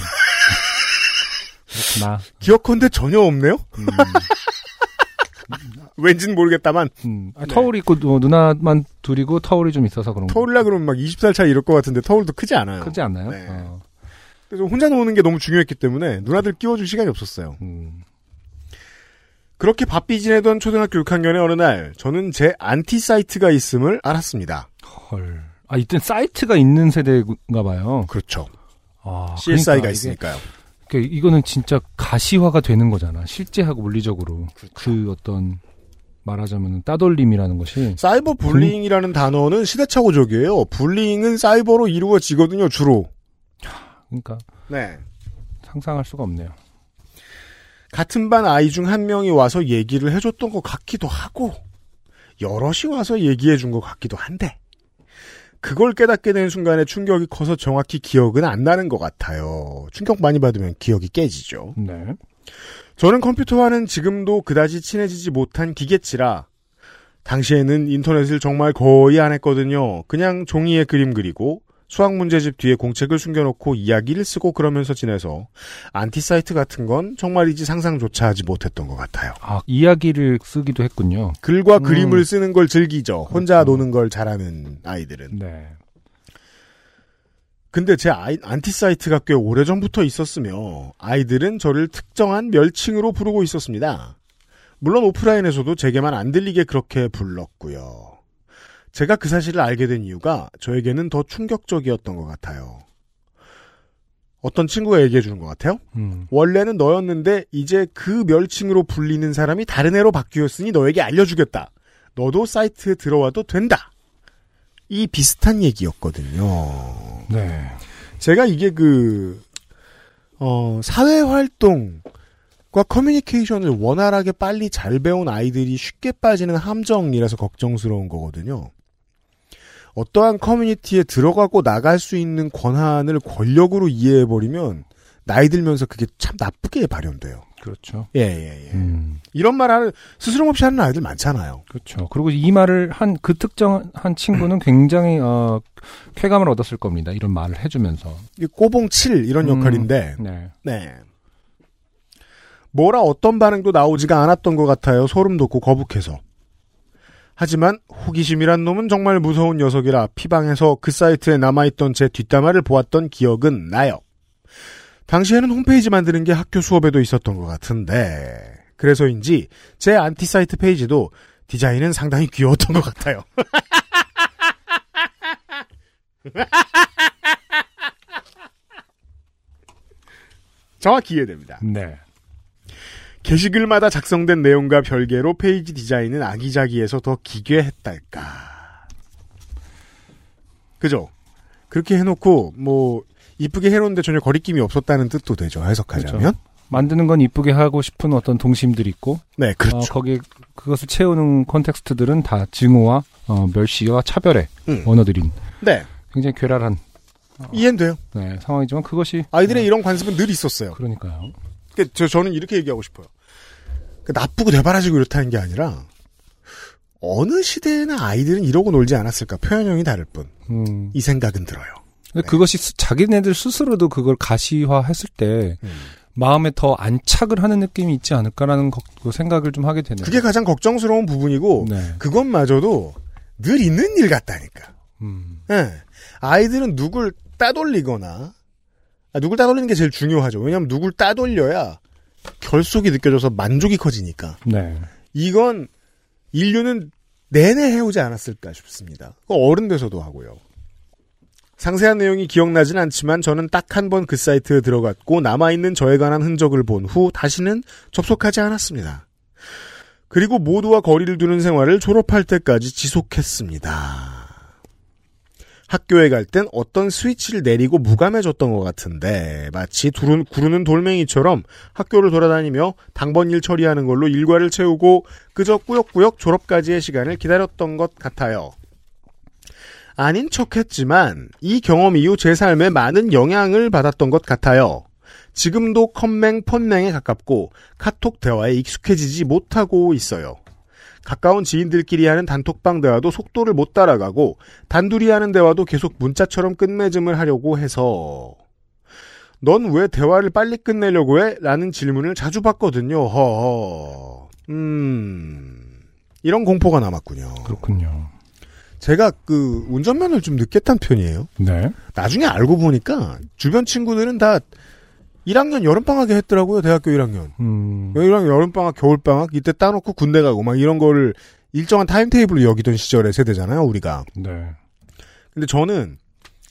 그렇구나. 기억컨대 전혀 없네요? 음. 왠진 모르겠다만 음. 아, 네. 터울이 있고 뭐 누나만 둘이고 터울이 좀 있어서 그런 거. 터울이라 그러면 막 20살 차이 이럴 것 같은데 터울도 크지 않아요. 크지 않나요? 네. 어. 그래서 혼자 노는 게 너무 중요했기 때문에 누나들 끼워줄 시간이 없었어요. 음. 그렇게 바삐 지내던 초등학교 6학년의 어느 날 저는 제 안티 사이트가 있음을 알았습니다. 헐. 아, 이땐 사이트가 있는 세대인가 봐요. 그렇죠. 아, CSI가 그러니까 있으니까요. 그러니까 이거는 진짜 가시화가 되는 거잖아. 실제하고 물리적으로. 그렇죠. 그 어떤 말하자면 따돌림이라는 것이 사이버 불링이라는 단어는 시대착오적이에요. 불링은 사이버로 이루어지거든요, 주로. 그러니까 네. 상상할 수가 없네요. 같은 반 아이 중 한 명이 와서 얘기를 해줬던 것 같기도 하고, 여럿이 와서 얘기해 준 것 같기도 한데, 그걸 깨닫게 된 순간에 충격이 커서 정확히 기억은 안 나는 것 같아요. 충격 많이 받으면 기억이 깨지죠. 네. 저는 컴퓨터와는 지금도 그다지 친해지지 못한 기계치라 당시에는 인터넷을 정말 거의 안 했거든요. 그냥 종이에 그림 그리고 수학 문제집 뒤에 공책을 숨겨놓고 이야기를 쓰고 그러면서 지내서 안티 사이트 같은 건 정말이지 상상조차 하지 못했던 것 같아요. 아, 이야기를 쓰기도 했군요. 글과 음. 그림을 쓰는 걸 즐기죠. 혼자 그렇죠. 노는 걸 잘하는 아이들은. 네. 근데 제 아이, 안티 사이트가 꽤 오래 전부터 있었으며 아이들은 저를 특정한 멸칭으로 부르고 있었습니다. 물론 오프라인에서도 제게만 안 들리게 그렇게 불렀고요. 제가 그 사실을 알게 된 이유가 저에게는 더 충격적이었던 것 같아요. 어떤 친구가 얘기해 주는 것 같아요. 음. 원래는 너였는데 이제 그 멸칭으로 불리는 사람이 다른 애로 바뀌었으니 너에게 알려주겠다. 너도 사이트에 들어와도 된다. 이 비슷한 얘기였거든요. 네. 제가 이게 그, 어, 사회활동과 커뮤니케이션을 원활하게 빨리 잘 배운 아이들이 쉽게 빠지는 함정이라서 걱정스러운 거거든요. 어떠한 커뮤니티에 들어가고 나갈 수 있는 권한을 권력으로 이해해버리면 나이 들면서 그게 참 나쁘게 발현돼요. 그렇죠. 예, 예, 예. 음, 이런 말 하는, 스스럼 없이 하는 아이들 많잖아요. 그렇죠. 그리고 이 말을 한 그 특정한 친구는 굉장히 어, 쾌감을 얻었을 겁니다. 이런 말을 해주면서. 꼬봉 7 이런 음. 역할인데, 네. 네. 뭐라 어떤 반응도 나오지가 않았던 것 같아요. 소름 돋고 거북해서. 하지만 호기심이란 놈은 정말 무서운 녀석이라 피방에서 그 사이트에 남아있던 제 뒷담화를 보았던 기억은 나요. 당시에는 홈페이지 만드는 게 학교 수업에도 있었던 것 같은데 그래서인지 제 안티 사이트 페이지도 디자인은 상당히 귀여웠던 것 같아요. 정확히 이해됩니다. 네. 게시글마다 작성된 내용과 별개로 페이지 디자인은 아기자기해서 더 기괴했달까. 그죠? 그렇게 해놓고 뭐 이쁘게 해놓는데 전혀 거리낌이 없었다는 뜻도 되죠. 해석하자면. 그렇죠. 만드는 건 이쁘게 하고 싶은 어떤 동심들이 있고, 네, 그렇죠. 어, 거기에 그것을 채우는 콘텍스트들은 다 증오와 어, 멸시와 차별의 음. 언어들인 네, 굉장히 괴랄한 이해는 돼요. 네, 상황이지만 그것이 아이들의 이런 관습은 늘 있었어요. 그러니까요. 그, 저, 저는 이렇게 얘기하고 싶어요. 그 나쁘고 대바라지고 이렇다는 게 아니라 어느 시대에나 아이들은 이러고 놀지 않았을까 표현형이 다를 뿐. 음. 이 생각은 들어요. 근데 그것이 스- 자기네들 스스로도 그걸 가시화했을 때 음. 마음에 더 안착을 하는 느낌이 있지 않을까라는 거- 그 생각을 좀 하게 되네요. 그게 가장 걱정스러운 부분이고 네. 그것마저도 늘 있는 일 같다니까. 음. 예. 아이들은 누굴 따돌리거나 아, 누굴 따돌리는 게 제일 중요하죠. 왜냐하면 누굴 따돌려야 결속이 느껴져서 만족이 커지니까. 네. 이건 인류는 내내 해오지 않았을까 싶습니다. 어른 돼서도 하고요. 상세한 내용이 기억나진 않지만 저는 딱 한 번 그 사이트에 들어갔고 남아있는 저에 관한 흔적을 본 후 다시는 접속하지 않았습니다. 그리고 모두와 거리를 두는 생활을 졸업할 때까지 지속했습니다. 학교에 갈 땐 어떤 스위치를 내리고 무감해졌던 것 같은데 마치 두른, 구르는 돌멩이처럼 학교를 돌아다니며 당번 일 처리하는 걸로 일과를 채우고 그저 꾸역꾸역 졸업까지의 시간을 기다렸던 것 같아요. 아닌 척했지만 이 경험 이후 제 삶에 많은 영향을 받았던 것 같아요. 지금도 컴맹 폰맹에 가깝고 카톡 대화에 익숙해지지 못하고 있어요. 가까운 지인들끼리 하는 단톡방 대화도 속도를 못 따라가고 단둘이 하는 대화도 계속 문자처럼 끝맺음을 하려고 해서 넌 왜 대화를 빨리 끝내려고 해? 라는 질문을 자주 받거든요. 허허. 음. 이런 공포가 남았군요. 그렇군요. 제가 그 운전면허를 좀 늦게 딴 편이에요. 네. 나중에 알고 보니까 주변 친구들은 다 1학년 여름방학에 했더라고요. 대학교 1학년. 음. 1학년 여름방학, 겨울방학 이때 따놓고 군대 가고 막 이런 거를 일정한 타임테이블로 여기던 시절의 세대잖아요. 우리가. 네. 근데 저는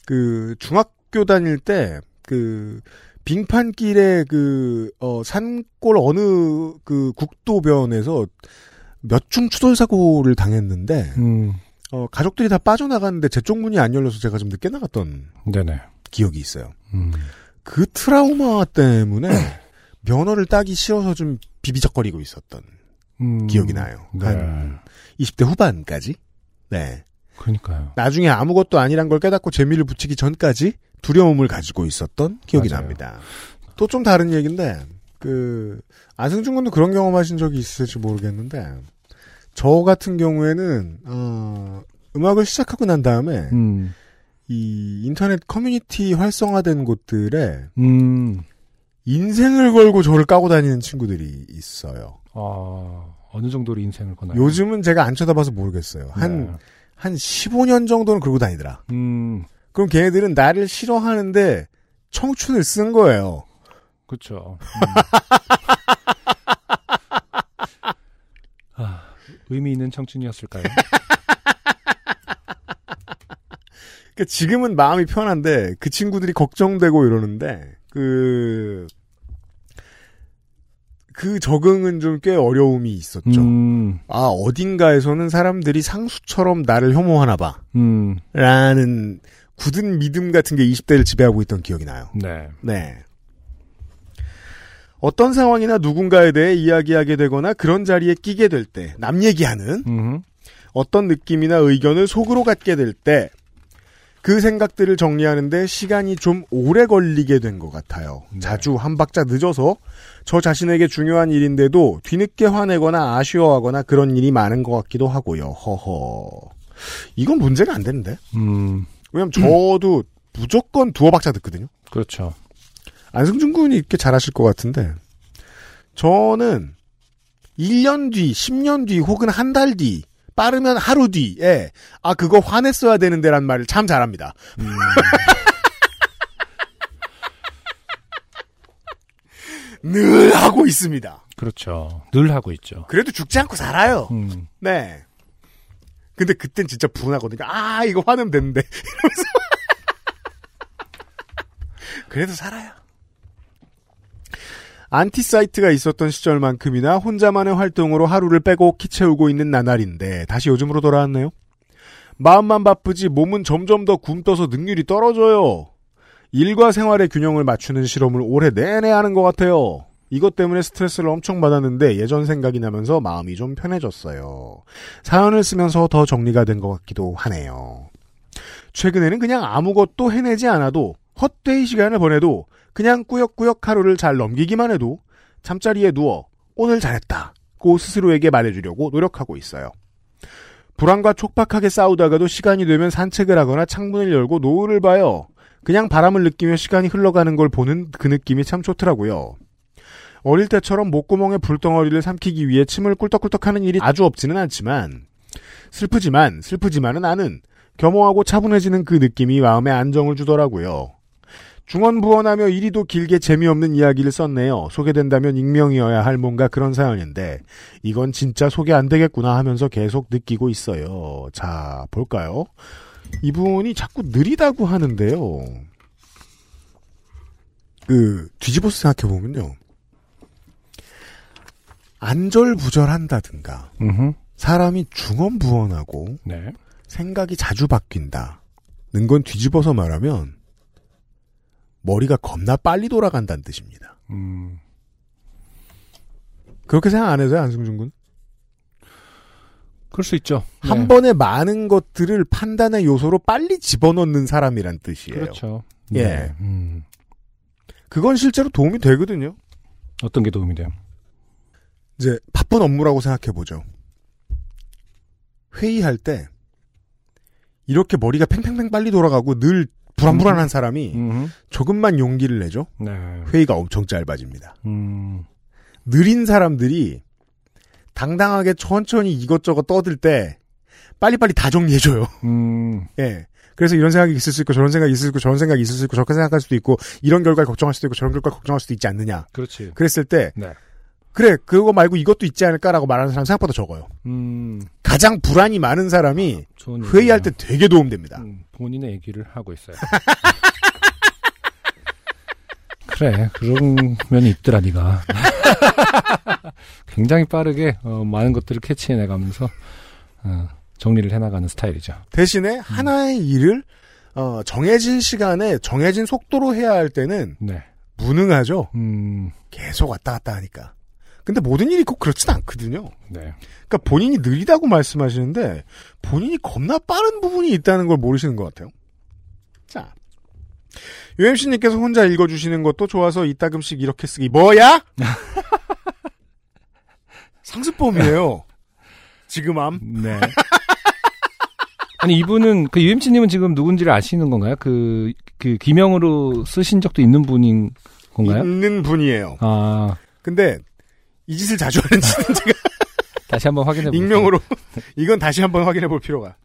그 중학교 다닐 때 그 빙판길에 그 어, 산골 어느 그 국도변에서 몇 중 추돌 사고를 당했는데 음. 어, 가족들이 다 빠져나갔는데 제 쪽 문이 안 열려서 제가 좀 늦게 나갔던 네네. 기억이 있어요. 음. 그 트라우마 때문에 면허를 따기 싫어서 좀 비비적거리고 있었던 음. 기억이 나요. 네. 한 20대 후반까지. 네. 그러니까요. 나중에 아무것도 아니란 걸 깨닫고 재미를 붙이기 전까지 두려움을 가지고 있었던 기억이 맞아요. 납니다. 또 좀 다른 얘기인데, 그, 안승준 군도 그런 경험하신 적이 있을지 모르겠는데, 저 같은 경우에는, 어, 음악을 시작하고 난 다음에, 음. 이 인터넷 커뮤니티 활성화된 곳들에 음. 인생을 걸고 저를 까고 다니는 친구들이 있어요. 아, 어느 정도로 인생을 거나요? 요즘은 제가 안 쳐다봐서 모르겠어요. 한, 네. 한 15년 정도는 그러고 다니더라. 음. 그럼 걔네들은 나를 싫어하는데 청춘을 쓴 거예요. 그쵸. 음. 아, 의미 있는 청춘이었을까요? 그러니까 지금은 마음이 편한데 그 친구들이 걱정되고 이러는데 그그 적응은 좀 꽤 어려움이 있었죠. 음, 아, 어딘가에서는 사람들이 상수처럼 나를 혐오하나 봐. 음, 라는 굳은 믿음 같은 게 20대를 지배하고 있던 기억이 나요. 네. 네. 어떤 상황이나 누군가에 대해 이야기하게 되거나 그런 자리에 끼게 될 때, 남 얘기하는 음, 어떤 느낌이나 의견을 속으로 갖게 될 때, 그 생각들을 정리하는데 시간이 좀 오래 걸리게 된 것 같아요. 네. 자주 한 박자 늦어서 저 자신에게 중요한 일인데도 뒤늦게 화내거나 아쉬워하거나 그런 일이 많은 것 같기도 하고요. 허허. 이건 문제가 안 되는데? 음, 왜냐면 저도 무조건 두어 박자 듣거든요. 그렇죠. 안승준 군이 이렇게 잘하실 것 같은데 저는 1년 뒤, 10년 뒤 혹은 한 달 뒤, 빠르면 하루 뒤에 아 그거 화냈어야 되는데란 말을 참 잘합니다. 늘 하고 있습니다. 그렇죠. 늘 하고 있죠. 그래도 죽지 않고 살아요. 음, 네. 근데 그땐 진짜 분하거든요. 아, 이거 화내면 되는데. 이러면서. 그래도 살아요. 안티 사이트가 있었던 시절만큼이나 혼자만의 활동으로 하루를 빼곡히 채우고 있는 나날인데 다시 요즘으로 돌아왔네요. 마음만 바쁘지 몸은 점점 더 굼떠서 능률이 떨어져요. 일과 생활의 균형을 맞추는 실험을 올해 내내 하는 것 같아요. 이것 때문에 스트레스를 엄청 받았는데 예전 생각이 나면서 마음이 좀 편해졌어요. 사연을 쓰면서 더 정리가 된 것 같기도 하네요. 최근에는 그냥 아무것도 해내지 않아도 헛되이 시간을 보내도 그냥 꾸역꾸역 하루를 잘 넘기기만 해도 잠자리에 누워 오늘 잘했다고 스스로에게 말해주려고 노력하고 있어요. 불안과 촉박하게 싸우다가도 시간이 되면 산책을 하거나 창문을 열고 노을을 봐요. 그냥 바람을 느끼며 시간이 흘러가는 걸 보는 그 느낌이 참 좋더라고요. 어릴 때처럼 목구멍에 불덩어리를 삼키기 위해 침을 꿀떡꿀떡 하는 일이 아주 없지는 않지만 슬프지만 슬프지만은 않은 겸허하고 차분해지는 그 느낌이 마음에 안정을 주더라고요. 중언부언하며 이리도 길게 재미없는 이야기를 썼네요. 소개된다면 익명이어야 할 뭔가 그런 사연인데 이건 진짜 소개 안 되겠구나 하면서 계속 느끼고 있어요. 자 볼까요? 이분이 자꾸 느리다고 하는데요. 그 뒤집어서 생각해 보면요. 안절부절한다든가 음, 사람이 중언부언하고 네. 생각이 자주 바뀐다는 건 뒤집어서 말하면 머리가 겁나 빨리 돌아간다는 뜻입니다. 음, 그렇게 생각 안 해서요, 안승준 군? 그럴 수 있죠. 한 네. 번에 많은 것들을 판단의 요소로 빨리 집어넣는 사람이란 뜻이에요. 그렇죠. 예. 네. 음, 그건 실제로 도움이 되거든요. 어떤 게 도움이 돼요? 이제 바쁜 업무라고 생각해 보죠. 회의할 때 이렇게 머리가 팽팽팽 빨리 돌아가고 늘 불안불안한 사람이 음, 조금만 용기를 내죠. 네. 회의가 엄청 짧아집니다. 음, 느린 사람들이 당당하게 천천히 이것저것 떠들 때 빨리빨리 다 정리해줘요. 음, 예. 그래서 이런 생각이 있을 수 있고 저런 생각이 있을 수 있고 저런 생각이 있을 수 있고 저렇게 생각할 수도 있고 이런 결과를 걱정할 수도 있고 저런 결과를 걱정할 수도 있지 않느냐. 그렇지. 그랬을 때 네. 그래 그거 말고 이것도 있지 않을까라고 말하는 사람 생각보다 적어요. 음, 가장 불안이 많은 사람이 좋은 회의할 때. 되게 도움됩니다. 음, 본인의 얘기를 하고 있어요. 그래, 그런 면이 있더라, 니가. 굉장히 빠르게, 어, 많은 것들을 캐치해내가면서, 어, 정리를 해나가는 스타일이죠. 대신에 하나의 일을 어, 정해진 시간에 정해진 속도로 해야 할 때는 네. 무능하죠. 음, 계속 왔다 갔다 하니까. 근데 모든 일이 꼭 그렇진 않거든요. 네. 그러니까 본인이 느리다고 말씀하시는데 본인이 겁나 빠른 부분이 있다는 걸 모르시는 것 같아요. 자, UMC님께서 혼자 읽어주시는 것도 좋아서 이따금씩 이렇게 쓰기 뭐야? 상습범이에요. 지금 암. 네. 아니, 이분은, 그 UMC님은 지금 누군지를 아시는 건가요? 그, 그, 기명으로 쓰신 적도 있는 분인 건가요? 있는 분이에요. 아, 근데 이 짓을 자주 하는지는 제가 다시 한번 확인해 보세요. 익명으로 이건 다시 한번 확인해 볼 필요가.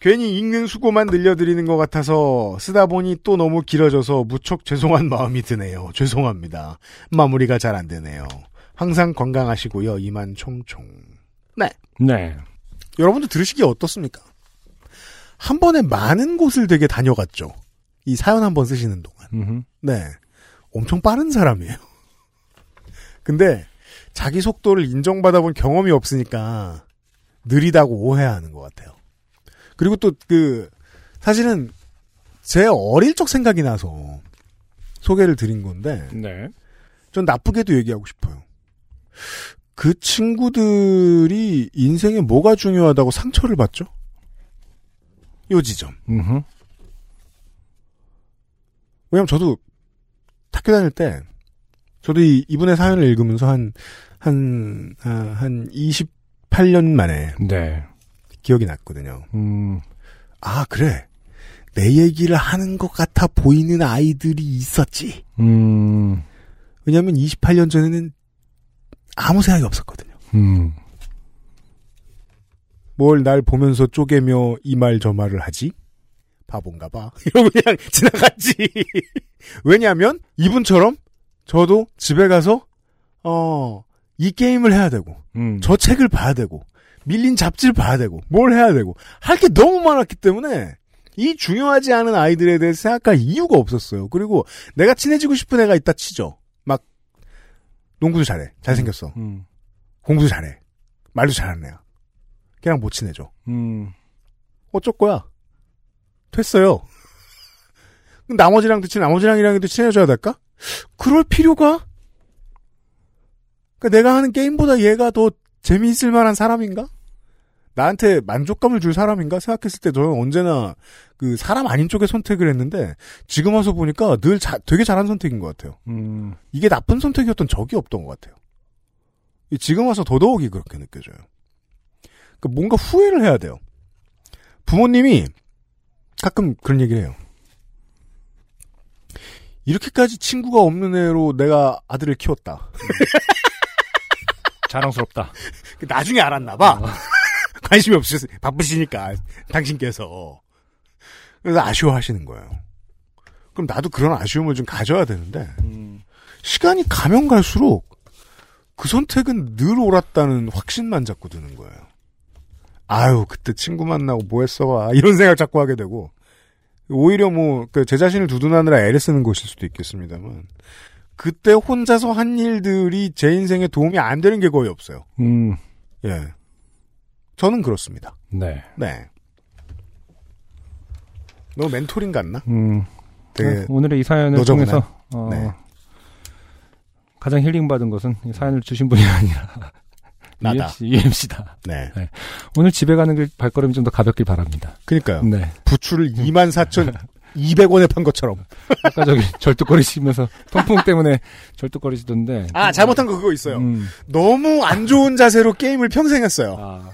괜히 읽는 수고만 늘려드리는 것 같아서 쓰다 보니 또 너무 길어져서 무척 죄송한 마음이 드네요. 죄송합니다. 마무리가 잘 안 되네요. 항상 건강하시고요. 이만 총총. 네. 여러분도 들으시기 어떻습니까? 한 번에 많은 곳을 되게 다녀갔죠. 이 사연 한 번 쓰시는 동안. 음흠. 네. 엄청 빠른 사람이에요. 근데 자기 속도를 인정받아 본 경험이 없으니까 느리다고 오해하는 것 같아요. 그리고 또 그 사실은 제 어릴 적 생각이 나서 소개를 드린 건데 네. 전 나쁘게도 얘기하고 싶어요. 그 친구들이 인생에 뭐가 중요하다고 상처를 받죠? 요 지점. 음흠. 왜냐면 저도 학교 다닐 때 저도 이, 이분의 사연을 읽으면서 한, 한, 아, 한 28년 만에 네. 기억이 났거든요. 음, 아, 그래. 내 얘기를 하는 것 같아 보이는 아이들이 있었지. 음, 왜냐면 28년 전에는 아무 생각이 없었거든요. 음, 뭘날 보면서 쪼개며 이 말 저 말을 하지? 바본가 봐. 이러고 그냥 지나갔지. 왜냐하면 이분처럼 저도 집에 가서 어, 이 게임을 해야 되고 음. 저 책을 봐야 되고 밀린 잡지를 봐야 되고 뭘 해야 되고 할 게 너무 많았기 때문에 이 중요하지 않은 아이들에 대해서 생각할 이유가 없었어요. 그리고 내가 친해지고 싶은 애가 있다 치죠. 막 농구도 잘해. 잘생겼어. 음, 공부도 잘해. 말도 잘하는 애야. 걔랑 못 친해져. 음, 어쩔 거야? 됐어요. 나머지랑도 친, 나머지랑이랑도 친해져야 될까? 그럴 필요가? 그러니까 내가 하는 게임보다 얘가 더 재미있을 만한 사람인가? 나한테 만족감을 줄 사람인가 생각했을 때 저는 언제나 그 사람 아닌 쪽에 선택을 했는데 지금 와서 보니까 늘 자- 되게 잘한 선택인 것 같아요. 음, 이게 나쁜 선택이었던 적이 없던 것 같아요. 이 지금 와서 더더욱이 그렇게 느껴져요. 그러니까 뭔가 후회를 해야 돼요. 부모님이 가끔 그런 얘기를 해요. 이렇게까지 친구가 없는 애로 내가 아들을 키웠다. 자랑스럽다. 나중에 알았나 봐. 관심이 없으셔서 바쁘시니까 당신께서 그래서 아쉬워하시는 거예요. 그럼 나도 그런 아쉬움을 좀 가져야 되는데 음, 시간이 가면 갈수록 그 선택은 늘 옳았다는 확신만 자꾸 드는 거예요. 아유 그때 친구 만나고 뭐 했어 아, 이런 생각 자꾸 하게 되고 오히려 뭐 제 자신을 두둔하느라 애를 쓰는 것일 수도 있겠습니다만 그때 혼자서 한 일들이 제 인생에 도움이 안 되는 게 거의 없어요. 음, 예, 저는 그렇습니다. 네. 네. 너무 멘토링 같나? 음, 되게 오늘의 이 사연을 너저분한? 통해서 어, 네. 가장 힐링 받은 것은 이 사연을 주신 분이 아니라 나다. UMC, UMC다. 네. 오늘 집에 가는 길 발걸음이 좀 더 가볍길 바랍니다. 그러니까요. 네. 부추를 24,200원에 판 것처럼. 아까 저기 절뚝거리시면서 통풍 때문에 절뚝거리시던데. 아, 잘못한 거 그거 있어요. 음, 너무 안 좋은 자세로 게임을 평생 했어요. 아.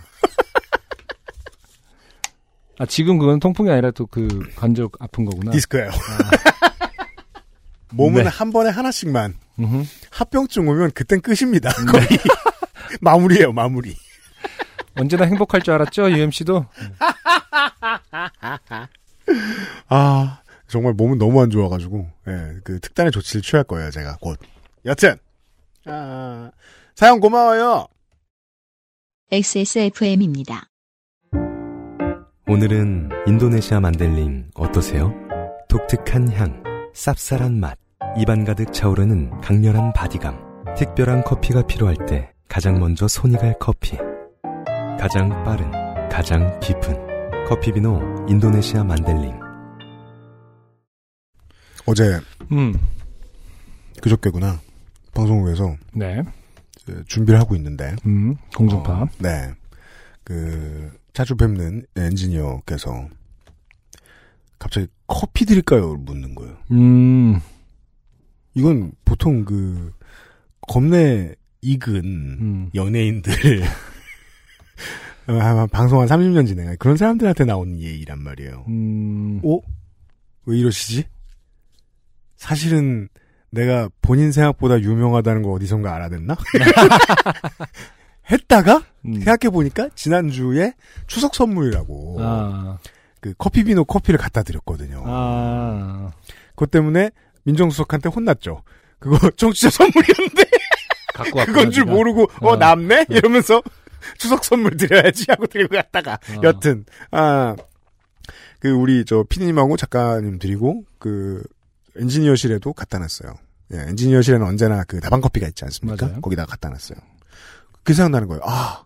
아, 지금 그건 통풍이 아니라 또 그 관절 아픈 거구나. 디스크예요. 몸은 네. 한 번에 하나씩만. 음흠. 합병증 오면 그땐 끝입니다. 거의. 마무리예요, 마무리. 언제나 행복할 줄 알았죠, UMC도? 아, 정말 몸은 너무 안 좋아가지고, 예, 그 특단의 조치를 취할 거예요, 제가 곧. 여튼, 아, 사연 고마워요. XSFM입니다. 오늘은 인도네시아 만델링 어떠세요? 독특한 향, 쌉쌀한 맛, 입안 가득 차오르는 강렬한 바디감. 특별한 커피가 필요할 때 가장 먼저 손이 갈 커피. 가장 빠른, 가장 깊은 커피비노 인도네시아 만델링. 어제, 음, 그저께구나. 방송국에서 네. 준비를 하고 있는데, 음, 공중파. 어, 네. 그, 자주 뵙는 엔지니어께서 갑자기 커피 드릴까요? 묻는 거예요. 음, 이건 보통 그, 겁내 익은 음. 연예인들, 어, 아마 방송 한 30년 진행한 그런 사람들한테 나오는 예의란 말이에요. 음, 어? 왜 이러시지? 사실은 내가 본인 생각보다 유명하다는 거 어디선가 알아냈나? 했다가 음. 생각해 보니까 지난주에 추석 선물이라고 아, 그 커피비노 커피를 갖다 드렸거든요. 아, 그것 때문에 민정수석한테 혼났죠. 그거 정치자 선물이었는데 갖고 왔구나. 그건 줄. 모르고 어 어. 남네 이러면서 추석 선물 드려야지 하고 들고 갔다가 어. 여튼 아 그 우리 저 피디님하고 작가님 드리고 그 엔지니어실에도 갖다 놨어요. 예, 엔지니어실에는 언제나 그 다방 커피가 있지 않습니까? 맞아요. 거기다가 갖다 놨어요. 그 생각나는 거예요. 아,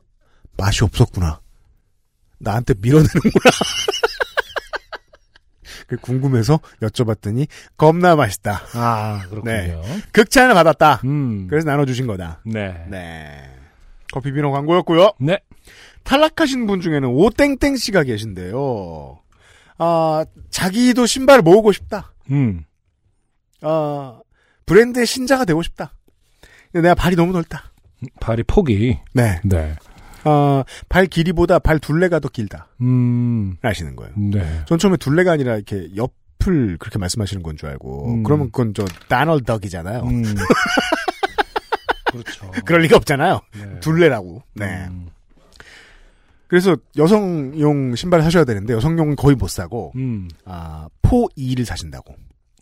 맛이 없었구나. 나한테 밀어내는구나. 그 궁금해서 여쭤봤더니 겁나 맛있다. 아, 그렇군요. 네. 극찬을 받았다. 음. 그래서 나눠주신 거다. 네. 네. 커피 비노 광고였고요. 네. 탈락하신 분 중에는 오땡땡 씨가 계신데요. 아, 자기도 신발을 모으고 싶다. 음. 아, 브랜드의 신자가 되고 싶다. 내가 발이 너무 넓다. 발이 폭이. 네. 네. 아, 발 길이보다 발 둘레가 더 길다. 음. 아시는 거예요. 네. 전 처음에 둘레가 아니라 이렇게 옆을 그렇게 말씀하시는 건 줄 알고. 음. 그러면 그건 저 다널덕이잖아요. 음. 그렇죠. 그럴 리가 없잖아요. 네. 둘레라고. 네. 음. 그래서 여성용 신발 사셔야 되는데 여성용은 거의 못 사고 음. 아, 4E를 사신다고.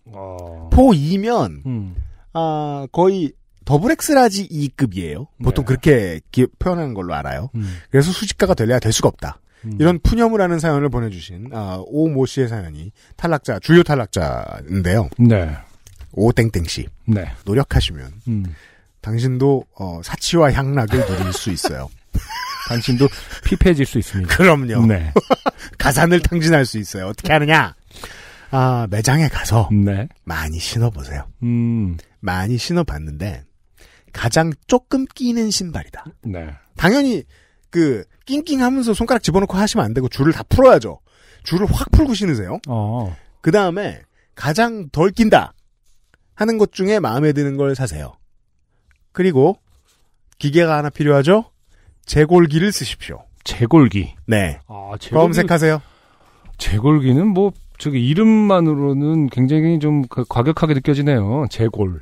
어. 4E면 음. 아, 거의 더블 엑스라지 급이에요. 보통 네. 그렇게 기- 표현하는 걸로 알아요. 음. 그래서 수집가가 되려야 될 수가 없다. 음. 이런 푸념을 하는 사연을 보내주신 아, 오모 씨의 사연이 탈락자 주요 탈락자인데요. 네. 오땡땡 씨 네. 노력하시면 음. 당신도 어, 사치와 향락을 누릴 수 있어요. 당신도 피폐해질 수 있습니다. 그럼요. 네. 가산을 탕진할 수 있어요. 어떻게 하느냐? 아 매장에 가서 네. 많이 신어보세요. 음. 많이 신어봤는데 가장 조금 끼는 신발이다. 네. 당연히 그 낑낑하면서 손가락 집어넣고 하시면 안 되고 줄을 다 풀어야죠. 줄을 확 풀고 신으세요. 어. 그 다음에 가장 덜 낀다 하는 것 중에 마음에 드는 걸 사세요. 그리고 기계가 하나 필요하죠. 재골기를 쓰십시오. 재골기. 네. 아, 재골기. 검색하세요. 재골기는 뭐 저기 이름만으로는 굉장히 좀그 과격하게 느껴지네요. 재골.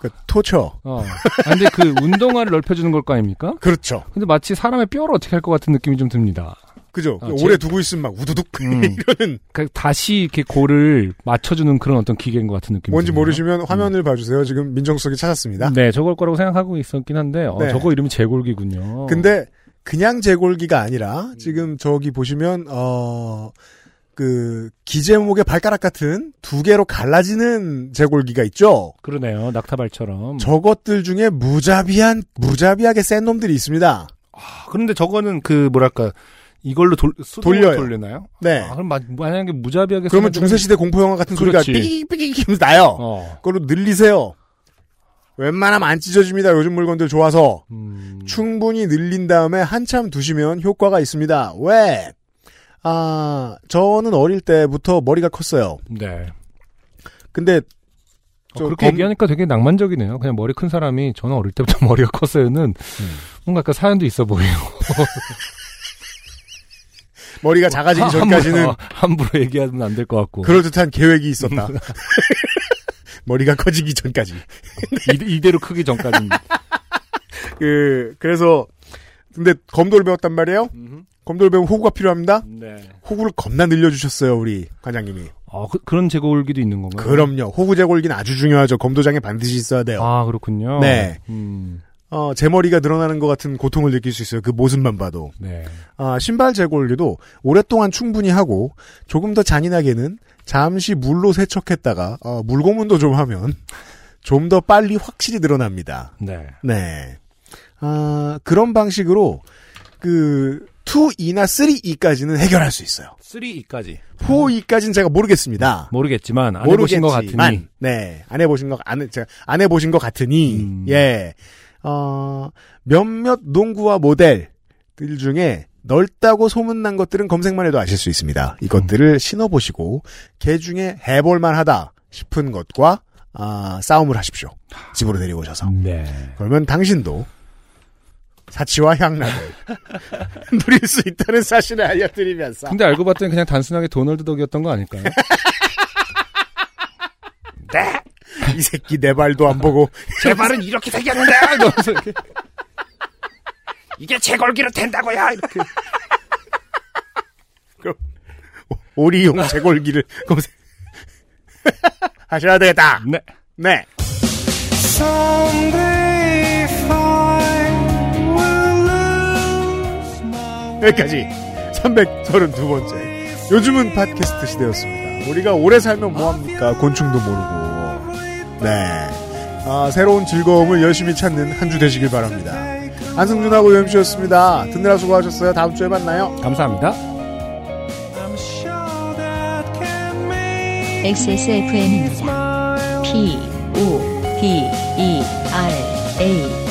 그 토처. 어. 아, 근데 그 운동화를 넓혀주는 걸 거 아닙니까? 그렇죠. 근데 마치 사람의 뼈를 어떻게 할 것 같은 느낌이 좀 듭니다. 그죠. 아, 오래 제- 두고 있으면 막 우두둑 음. 이러는 그러니까 다시 이렇게 골을 맞춰주는 그런 어떤 기계인 것 같은 느낌이 뭔지. 모르시면 화면을 봐주세요. 지금 민정수석이 찾았습니다. 네, 저걸 거라고 생각하고 있었긴 한데, 어, 네. 저거 이름이 재골기군요. 근데 그냥 재골기가 아니라 지금 저기 보시면 어. 그 기제목의 발가락 같은 두 개로 갈라지는 재골기가 있죠. 그러네요. 낙타발처럼. 저것들 중에 무자비한 무자비하게 센 놈들이 있습니다. 아, 그런데 저거는 그 뭐랄까 이걸로 돌, 돌려요. 돌리나요? 네. 아, 그럼 마- 만약에 무자비하게 그러면 중세시대 공포 영화 같은 소리가 그렇지. 삐기삐기 하면서 나요. 어. 그걸로 늘리세요. 웬만하면 안 찢어집니다. 요즘 물건들 좋아서. 음, 충분히 늘린 다음에 한참 두시면 효과가 있습니다. 왜? 아, 저는 어릴 때부터 머리가 컸어요. 네. 근데 어, 저 그렇게 검- 얘기하니까 되게 낭만적이네요. 그냥 머리 큰 사람이 저는 어릴 때부터 머리가 컸어요는 음. 뭔가 약간 사연도 있어 보여요. 머리가 작아지기 함부로- 전까지는 어, 함부로 얘기하면 안 될 것 같고. 그럴 듯한 계획이 있었다. 머리가 커지기 전까지. 이, 이대로 크기 전까지는. 그 그래서 근데 검도를 배웠단 말이에요. 검도를 배우면 호구가 필요합니다. 네. 호구를 겁나 늘려주셨어요 우리 관장님이. 아, 그, 런 재골기도 있는 건가요? 그럼요. 호구 제골기는 아주 중요하죠. 검도장에 반드시 있어야 돼요. 아, 그렇군요. 네. 음, 어, 제 머리가 늘어나는 것 같은 고통을 느낄 수 있어요. 그 모습만 봐도. 네. 아, 신발 재골기도 오랫동안 충분히 하고 조금 더 잔인하게는 잠시 물로 세척했다가 어, 물고문도 좀 하면 좀 더 빨리 확실히 늘어납니다. 네. 네. 아, 그런 방식으로 그 2E나 3E까지는 해결할 수 있어요. 3E까지. 4E까지는 제가 모르겠습니다. 모르겠지만, 안 해보신 것 모르겠지만, 같으니. 네. 안 해보신 것, 안, 해- 제가 안 해보신 것 같으니, 음. 예. 어, 몇몇 농구와 모델들 중에 넓다고 소문난 것들은 검색만 해도 아실 수 있습니다. 이것들을 신어보시고, 개 중에 해볼만 하다 싶은 것과, 아, 싸움을 하십시오. 집으로 데리고 오셔서. 네. 그러면 당신도 사치와 향락을 누릴 수 있다는 사실을 알려드리면서. 근데 알고 봤더니 그냥 단순하게 도널드 덕이었던 거 아닐까요? 이 새끼 내 발도 안 보고 제 발은 이렇게 생겼는데! 이러면서 이렇게. 이게 제 걸기로 된다고요! 이렇게. 오리용 재골기를 검색 하셔야 되겠다. 네. 네. 여기까지 332번째 요즘은 팟캐스트 시대였습니다. 우리가 오래 살면 뭐합니까? 곤충도 모르고 네 아, 새로운 즐거움을 열심히 찾는 한 주 되시길 바랍니다. 안승준하고 유엠씨였습니다. 듣느라 수고하셨어요. 다음 주에 만나요. 감사합니다. XSFM입니다. P, O, D, E, R, A.